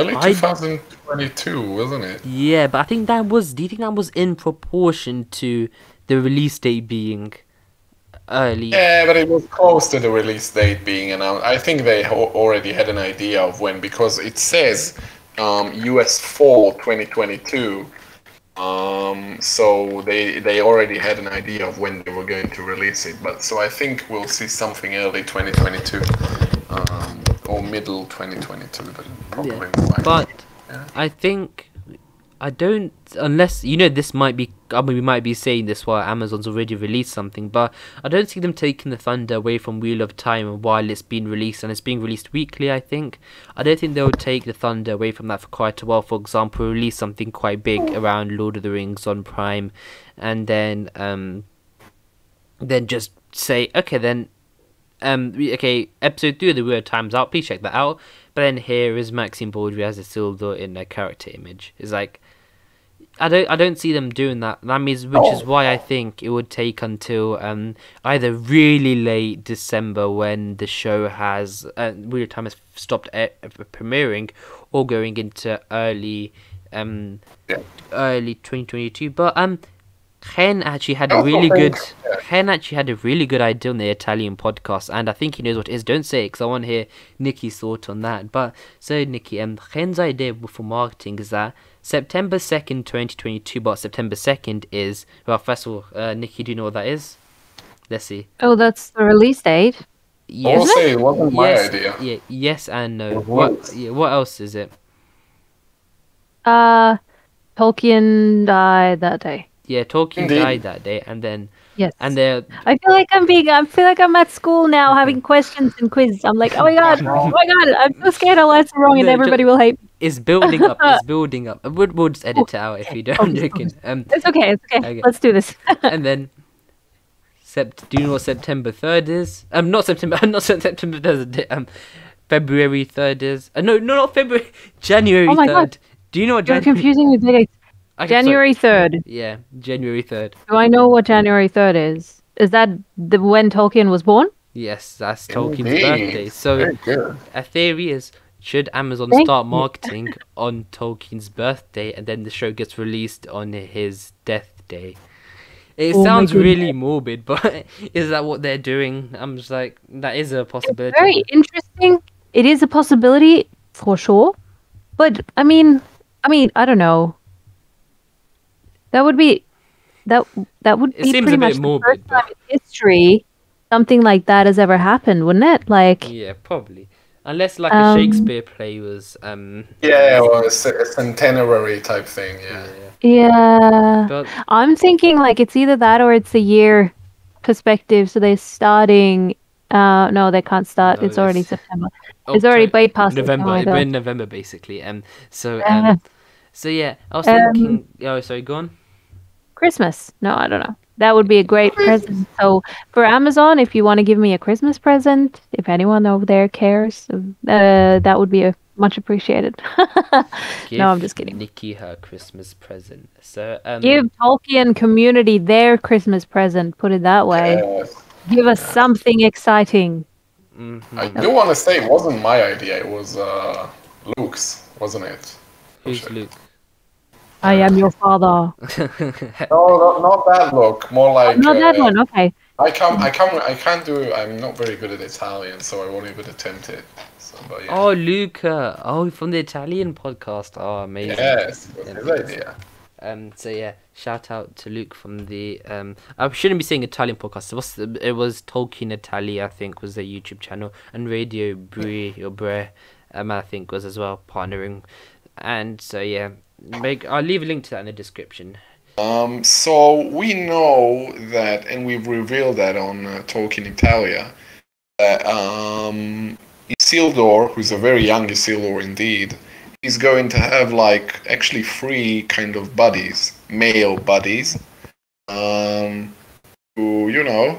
Early I- 2022, wasn't it? yeah, but I think that was. Do you think that was in proportion to the release date being early? Yeah, but it was close to the release date being announced. I think they already had an idea of when because it says um, US fall 2022. Um, so they they already had an idea of when they were going to release it. But so I think we'll see something early 2022 um, middle 2022, but probably likely. But Yeah. I think I don't unless you know this might be I mean we might be saying this while Amazon's already released something, but I don't see them taking the thunder away from Wheel of Time while it's being released and it's being released weekly, I think. I don't think they'll take the thunder away from that for quite a while. For example, release something quite big around Lord of the Rings on Prime and then um then just say, okay then um we- okay, episode three of the Weird Time's out, please check that out. But then here is Maxim Baldry as a Isildur in a character image. It's like I don't I don't see them doing that. That means which is why I think it would take until um either really late December when the show has uh, of Time has stopped e- premiering, or going into early um Yeah. early 2022. But um. Ken actually had I a also really good. yeah. Ken actually had a really good idea on the Italian podcast, and I think he knows what it is. Don't say it, because I want to hear Nikki's thought on that. But so, Nikki, um, Ken's idea for marketing is that September second, twenty twenty two. But September second is well. First of all, uh, Nikki, do you know what that is? Let's see. Oh, that's the release date. Yes. will say it wasn't my yes, idea. Yeah, yes and no. What? Yeah, what else is it? Uh, Tolkien died that day. Yeah, Tolkien Indeed. died that day, and then Yes. and there I feel like I'm being. I feel like I'm at school now having questions and quizzes. I'm like, oh my god, oh my god, I'm so scared I'll answer wrong and No, everybody will hate. me. it's building up. It's building up. We'll, we'll just edit it out if you don't. I'm Okay, joking. Um, It's okay. It's okay. Okay. Let's do this. and then sept do you know what september 3rd is um not september I'm not september 3rd um february 3rd is uh, no no not february january Oh my 3rd God. do you know what You're Jan- confusing me. with dates. Okay. January third. yeah january 3rd Do I know what January third is? Is that the when Tolkien was born? yes that's tolkien's Indeed. birthday so a theory is should amazon Thank start marketing on tolkien's birthday and then the show gets released on his death day it Oh sounds really morbid but is that what they're doing i'm just like that is a possibility Very interesting. It is a possibility for sure, but I mean, I mean, I don't know. That would be that that would It be seems pretty a bit much the morbid, first but- time in history something like that has ever happened, wouldn't it? Like, Yeah, probably. Unless like Um, a Shakespeare play was um Yeah, well, a, a centenary type thing. Yeah. yeah. yeah, But I'm thinking like it's either that or it's a year perspective. So they're starting. Uh, no, they can't start. No, it's already it's- September. It's already Octo- bypassed it. Oh November. my we're in November basically. Um so Uh, um so yeah, I was um, thinking oh sorry, go on. Christmas. No, I don't know. That would be a great present. So for Amazon, if you want to give me a Christmas present, if anyone over there cares, uh, that would be a much appreciated. No, I'm just kidding. Nikki her Christmas present. So um Give Tolkien community their Christmas present. Put it that way. Yes. Give us something exciting. mhm. I do want to say it wasn't my idea. It was uh, Luke's, wasn't it? who's Luke? I am your father. No, not, not that look. More like Not that uh, one. Okay. I can't. I can't. I can't do. I'm not very good at Italian, so I won't even attempt it. So, but yeah. oh Luca. Oh from the Italian podcast. Oh amazing. yes, it was idea. Um, so yeah, shout out to Luke from the um. I shouldn't be saying Italian podcast. It was it was Tolkien Italy, I think, was their YouTube channel, and Radio Brie or Bre, um, I think was as well partnering, and so yeah, make I'll leave a link to that in the description. Um, so we know that, and we've revealed that on uh, Italia, that um, Isildur, who's a very young Isildur indeed, is going to have like actually three kind of buddies, male buddies, um, who you know.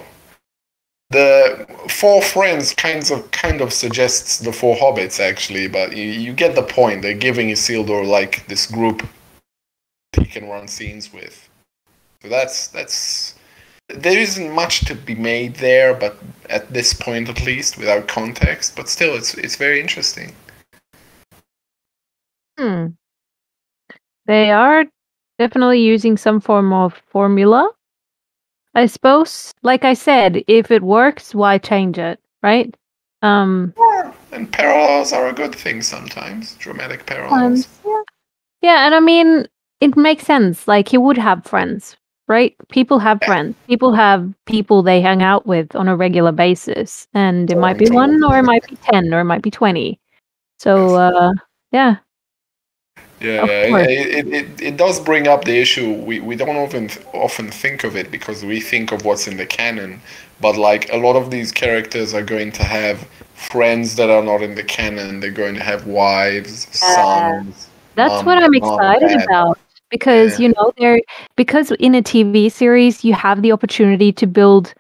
The four friends kinds of kind of suggests the four hobbits actually, but you, you get the point. They're giving Isildur like this group he can run scenes with. So that's that's there isn't much to be made there, but at this point at least, without context. But still, it's it's very interesting. Hmm. They are definitely using some form of formula. I suppose, like I said, if it works, why change it, right? Um, Yeah, and parallels are a good thing sometimes. Dramatic parallels. um, yeah. yeah, and I mean, it makes sense. Like he would have friends, right? People have Yeah. friends. People have people they hang out with on a regular basis, and it might be one, or it might be ten, or it might be twenty. So, uh, yeah, Yeah, Of it, it, it, does bring up the issue. We, we don't often often think of it because we think of what's in the canon, but like a lot of these characters are going to have friends that are not in the canon. They're going to have wives, sons. That's Um, what I'm excited dad. about because Yeah. you know there because in a TV series you have the opportunity to build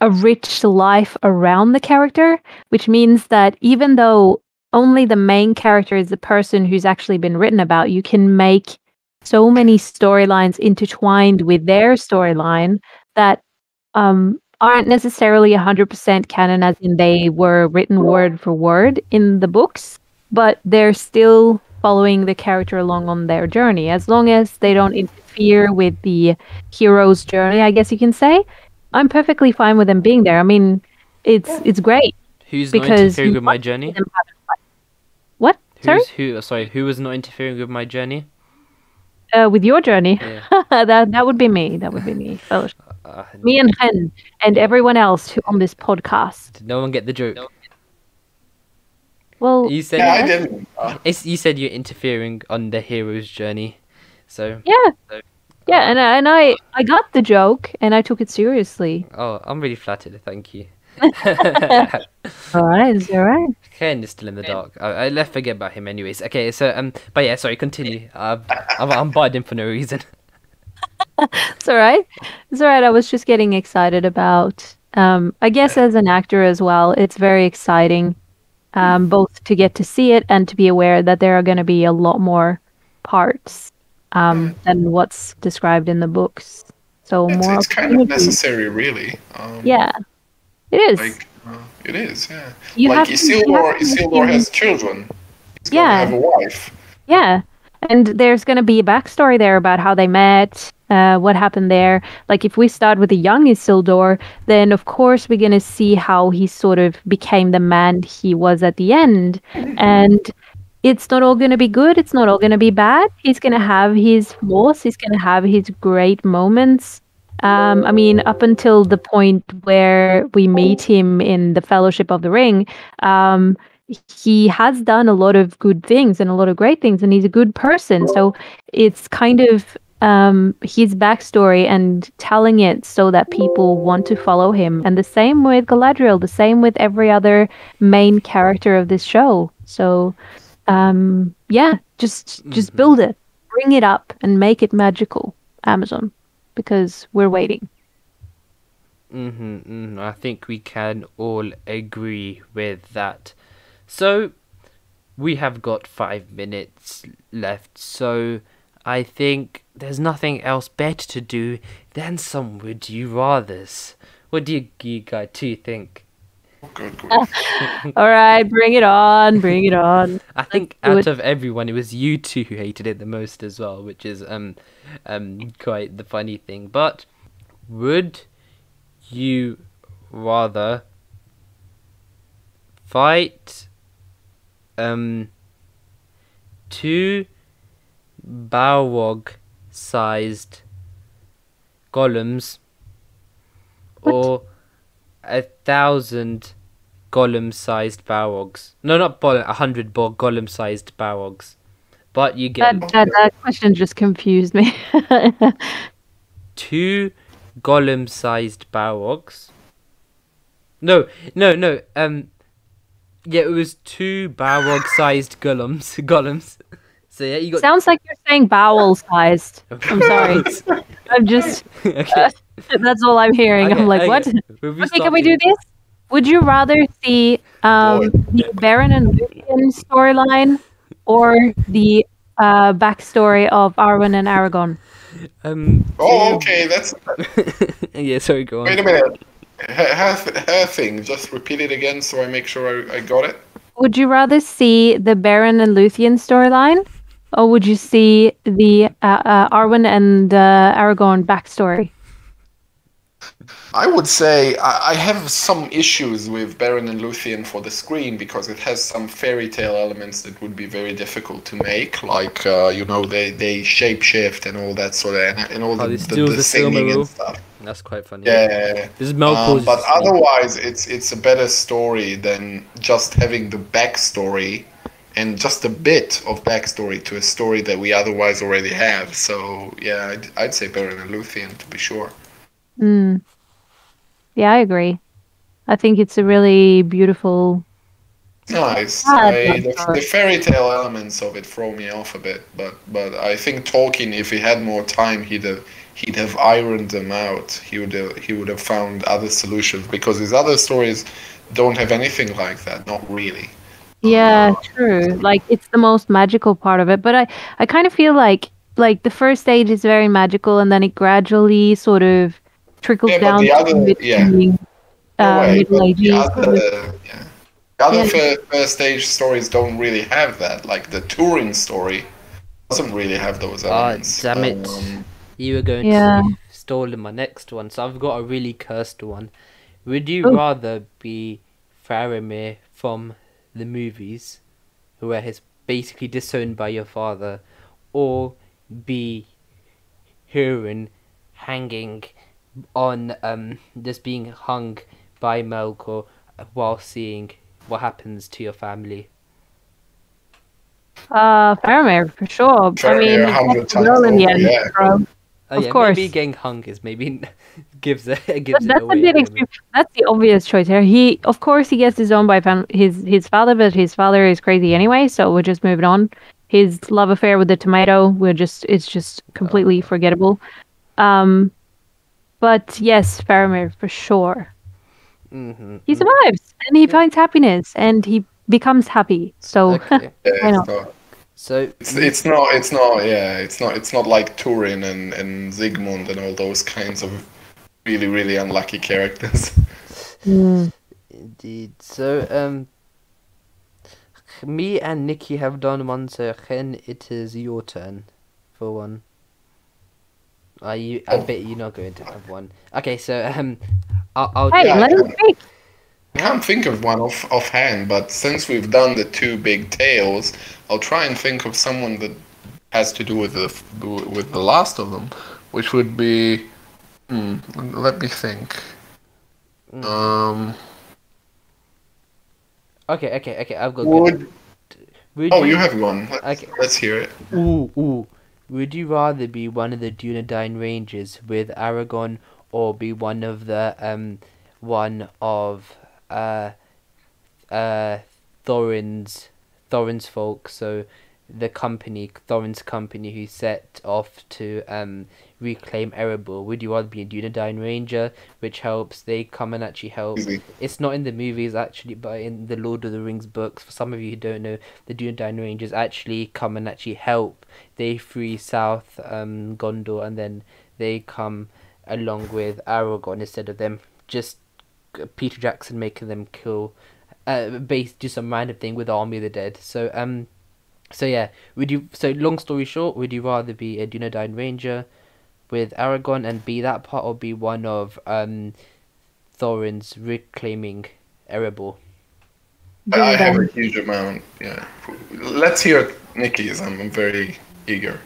a rich life around the character, which means that even though only the main character is the person who's actually been written about, you can make so many storylines intertwined with their storyline that um aren't necessarily 100% canon as in they were written word for word in the books but they're still following the character along on their journey. As long as they don't interfere with the hero's journey i guess you can say i'm perfectly fine with them being there. I mean it's it's great Who's not because interfering with my journey? them have a fight. what sorry Who's who? Sorry, who was not interfering with my journey? uh, with your journey Yeah. that that would be me that would be me Fellowship. Uh, me and Hen and everyone else who on this podcast did no one get the joke? well You said Yeah, I didn't. Uh, It's, you said you're interfering on the hero's journey, so yeah yeah and, and i i got the joke and i took it seriously oh, I'm really flattered. Thank you. all right is all right Ken is still in the dark. I, I left forget about him, anyways. Okay, so um, but yeah, sorry, continue. Uh, I'm I'm barred him for no reason. It's all right. It's all right. I was just getting excited about. Um, I guess as an actor as well, it's very exciting, um, both to get to see it and to be aware that there are going to be a lot more parts um, than what's described in the books. So it's, more it's kind of necessary, really. Um, Yeah, it is. Like, uh, it is, yeah. you like Isildur, Isildur has children. He's Yeah. have a wife. Yeah. And there's going to be a backstory there about how they met, uh, what happened there. Like, if we start with the young Isildur, then of course we're going to see how he sort of became the man he was at the end. And it's not all going to be good. It's not all going to be bad. He's going to have his flaws. He's going to have his great moments. Um, I mean, up until the point where we meet him in the Fellowship of the Ring, um, he has done a lot of good things and a lot of great things, and he's a good person. So it's kind of um, his backstory and telling it so that people want to follow him. And the same with Galadriel, the same with every other main character of this show. So um, yeah, just just Mhm. build it, bring it up, and make it magical. Amazon, because we're waiting. Mm-hmm, mm I think we can all agree with that. So, we have got five minutes left, so I think there's nothing else better to do than some would you rathers. What do you, you guys two think? All right, bring it on, bring it on. I think out of everyone, it was you two who hated it the most as well, which is um, um, quite the funny thing. But would you rather fight um two Balrog-sized golems or a thousand golem-sized Balrogs? No, not Bol- a hundred bo- golem-sized Balrogs. But you get That, that that question just confused me. two golem-sized Balrogs. No, no, no. Um, yeah, it was two Balrog-sized golems. Golems. So yeah, you got. Sounds like you're saying bowel sized. I'm sorry. I'm just okay. that's all I'm hearing. okay, I'm like, what? okay. Will Okay, start can we do this? Would you rather see um, the Beren and Luthien storyline or the uh, backstory of Arwen and Aragorn? Um. Oh, okay. That's yeah. Sorry. Go on. wait a minute. Her, her, her thing. Just repeat it again so I make sure I, I got it. Would you rather see the Beren and Luthien storyline, or would you see the uh, uh, Arwen and uh, Aragorn backstory? I would say I, have some issues with Beren and Luthien for the screen because it has some fairy tale elements that would be very difficult to make, like uh, you know they they shape shift and all that sort of and, and all Oh, the, the, the the singing and stuff. That's quite funny. Yeah. This is Um, but otherwise, it's it's a better story than just having the backstory and just a bit of backstory to a story that we otherwise already have. So yeah, I'd, I'd say Beren and Luthien to be sure. Mm. Yeah, I agree. I think it's a really beautiful. Nice. I, the, the fairy tale elements of it throw me off a bit, but but I think Tolkien, if he had more time, he'd have he'd have ironed them out. He would have, he would have found other solutions because his other stories don't have anything like that. Not really. Yeah, true. Like it's the most magical part of it, but I I kind of feel like like the first stage is very magical, and then it gradually sort of trickles Yeah, down the other- mid- yeah. uh, way, middle but the ages. other, yeah. The other Yeah. fir- first stage stories don't really have that. Like the Turin story doesn't really have those Ah, elements. damn it. Um, You were going Yeah. to stall in my next one, so I've got a really cursed one. Would you Oh. rather be Faramir from the movies, where he's basically disowned by your father, or be Hurin hanging on, um, just being hung by Melkor while seeing what happens to your family? Uh, Faramir for sure. I mean, a he hundred gets the girl in the end, yeah. bro. Oh, Of yeah, course. maybe getting hung is maybe gives it gives it that's a away. a little extreme. That's the obvious choice here. He, of course, he gets disowned by fam- his his father, but his father is crazy anyway. So we're just moving on. His love affair with the tomato, we're just it's just completely forgettable. Um, but yes, Faramir for sure. Mm-hmm. He survives and he finds happiness and he becomes happy. So Okay. yeah, I know. it's not, So it's, it's not. It's not. Yeah, it's not. It's not like Turin and and Sigmund and all those kinds of really really unlucky characters. mm, Indeed. So, um, me and Nikki have done one, so Ken, it is your turn for one. Are you? I bet you're not going to have one. Okay, so um, I'll. I'll hey, let I him speak. I can't think of one off offhand, but since we've done the two big tales, I'll try and think of someone that has to do with the with the last of them, which would be. Hmm, let me think. Mm. Um, Okay, okay, okay. I've got. good. would Would oh you have one? Let's, Okay. let's hear it. Ooh, ooh. Would you rather be one of the Dunedain Rangers with Aragorn, or be one of the um, one of uh, uh, Thorin's Thorin's folk? So, the company Thorin's company who set off to um reclaim Erebor. Would you rather be a Dunedain Ranger, which helps? They come and actually help. Easy. It's not in the movies actually, but in the Lord of the Rings books. For some of you who don't know, the Dunedain Rangers actually come and actually help. They free South um, Gondor, and then they come along with Aragorn instead of them just Peter Jackson making them kill, uh, base do some random thing with Army of the Dead. So um, so yeah, would you? So long story short, would you rather be a Dunedain Ranger with Aragorn and be that part, or be one of um, Thorin's reclaiming Erebor? I, I have a huge amount. Yeah. Let's hear Nikki's. I'm, I'm very eager.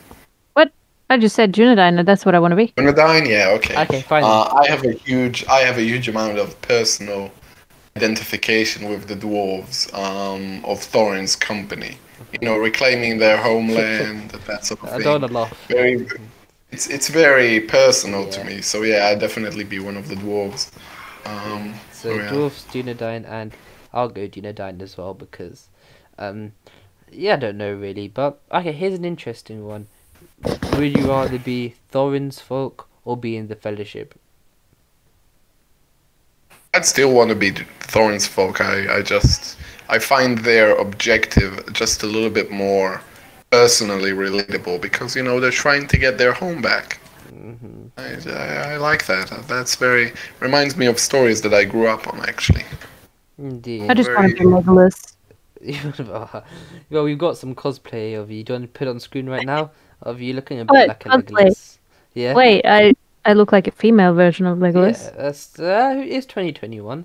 What I just said Dunedain, and that's what I want to be. Dunedain, yeah, okay. Okay, fine. Uh, I have a huge, I have a huge amount of personal identification with the dwarves um, of Thorin's company. You know, reclaiming their homeland, that sort of thing. I don't wanna laugh. Very, it's it's very personal to me. So yeah, I'd definitely be one of the dwarves. Um, So oh, yeah. dwarfs, Dunedain, and I'll go Dunedain as well because, um, yeah, I don't know really. But okay, here's an interesting one. Would you rather be Thorin's folk or be in the Fellowship? I'd still want to be Thorin's folk. I, I just I find their objective just a little bit more personally relatable because you know they're trying to get their home back. hmm I, I, I like that. That's very reminds me of stories that I grew up on actually. Indeed. I just want to be Very- Legolas. well, we've got some cosplay of you. Do you want to put it on screen right now? Of you looking a bit What? like a Cosplay? Legolas. Yeah. Wait, I I look like a female version of Legolas. Yeah, that's uh, it's 2021.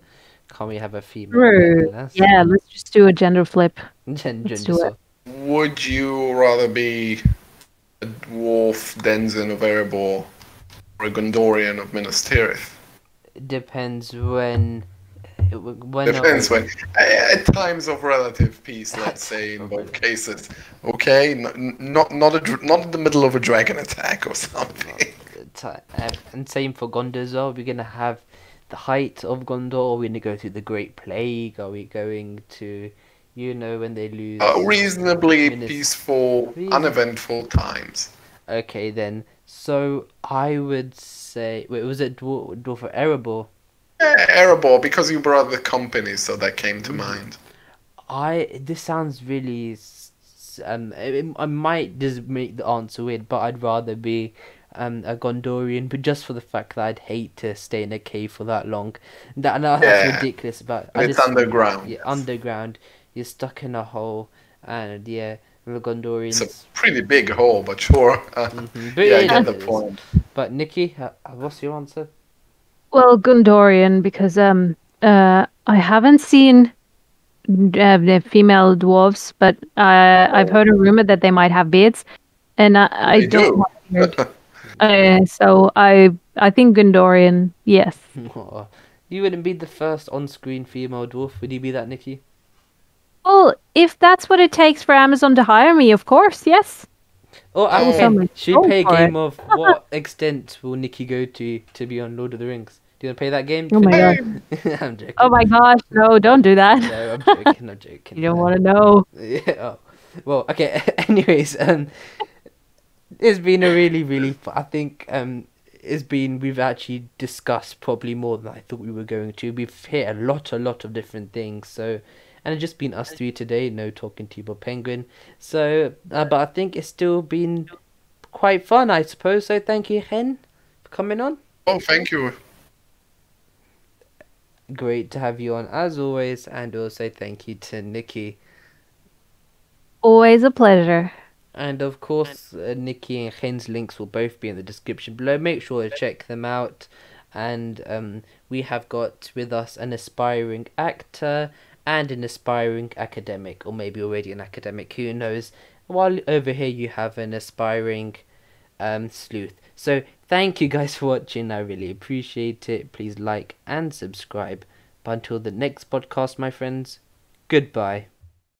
Can't we have a female? Legolas? Yeah, let's just do a gender flip. Gen- Let's gender do it. swap. Would you rather be a dwarf Denzin of Erebor or a Gondorian of Minas Tirith? It depends when. When Depends when. At times of relative peace, let's say in both cases. Okay, not not a not in the middle of a dragon attack or something. uh, and same for Gondor as well. We're gonna have the height of Gondor. We're gonna go through the Great Plague. Are we going to, you know, when they lose? Uh, reasonably Minas- peaceful, Reason- uneventful times. Okay then. So I would say, wait, was it Dwarf, Dwarf of Erebor? Eh, Erebor, because you brought the company, so that came to Mhm. mind. I this sounds really um it, I might just make the answer weird, but I'd rather be um a Gondorian, but just for the fact that I'd hate to stay in a cave for that long. That no, that's Yeah. ridiculous. But I it's just- underground. Yeah, underground. You're stuck in a hole, and yeah, the Gondorians. It's a pretty big hole, but sure. Uh, Mhm, but yeah, I get the point. But Nikki, uh, what's your answer? Well, Gondorian, because um uh I haven't seen uh, the female dwarves, but uh, I've heard a rumor that they might have beards, and I, I don't do. want uh, so I I think Gondorian, yes. you wouldn't be the first on-screen female dwarf, would you be that, Nikki? Well, if that's what it takes for Amazon to hire me, of course, yes. Oh, I will okay. sell my Should we play a game of what extent will Nikki go to to be on Lord of the Rings? Do you want to play that game? Oh my god. I'm joking. Oh my gosh, no, don't do that. No, I'm joking. I'm joking. You don't want to know. Yeah. Oh. Well, okay. Anyways, um, it's been a really, really. I think um, it's been. We've actually discussed probably more than I thought we were going to. We've hit a lot, a lot of different things. So, and it's just been us three today. No talking to you about Penguin. So, uh, but I think it's still been quite fun, I suppose. So, thank you, Hen, for coming on. Oh, thank you. Great to have you on as always, and also thank you to Nikki. Always a pleasure. And of course, uh, Nikki and Hen's links will both be in the description below. Make sure to check them out. And um, we have got with us an aspiring actor and an aspiring academic, or maybe already an academic, who knows. While over here, you have an aspiring um, sleuth. So, thank you guys for watching. I really appreciate it. Please like and subscribe. But until the next podcast, my friends, goodbye.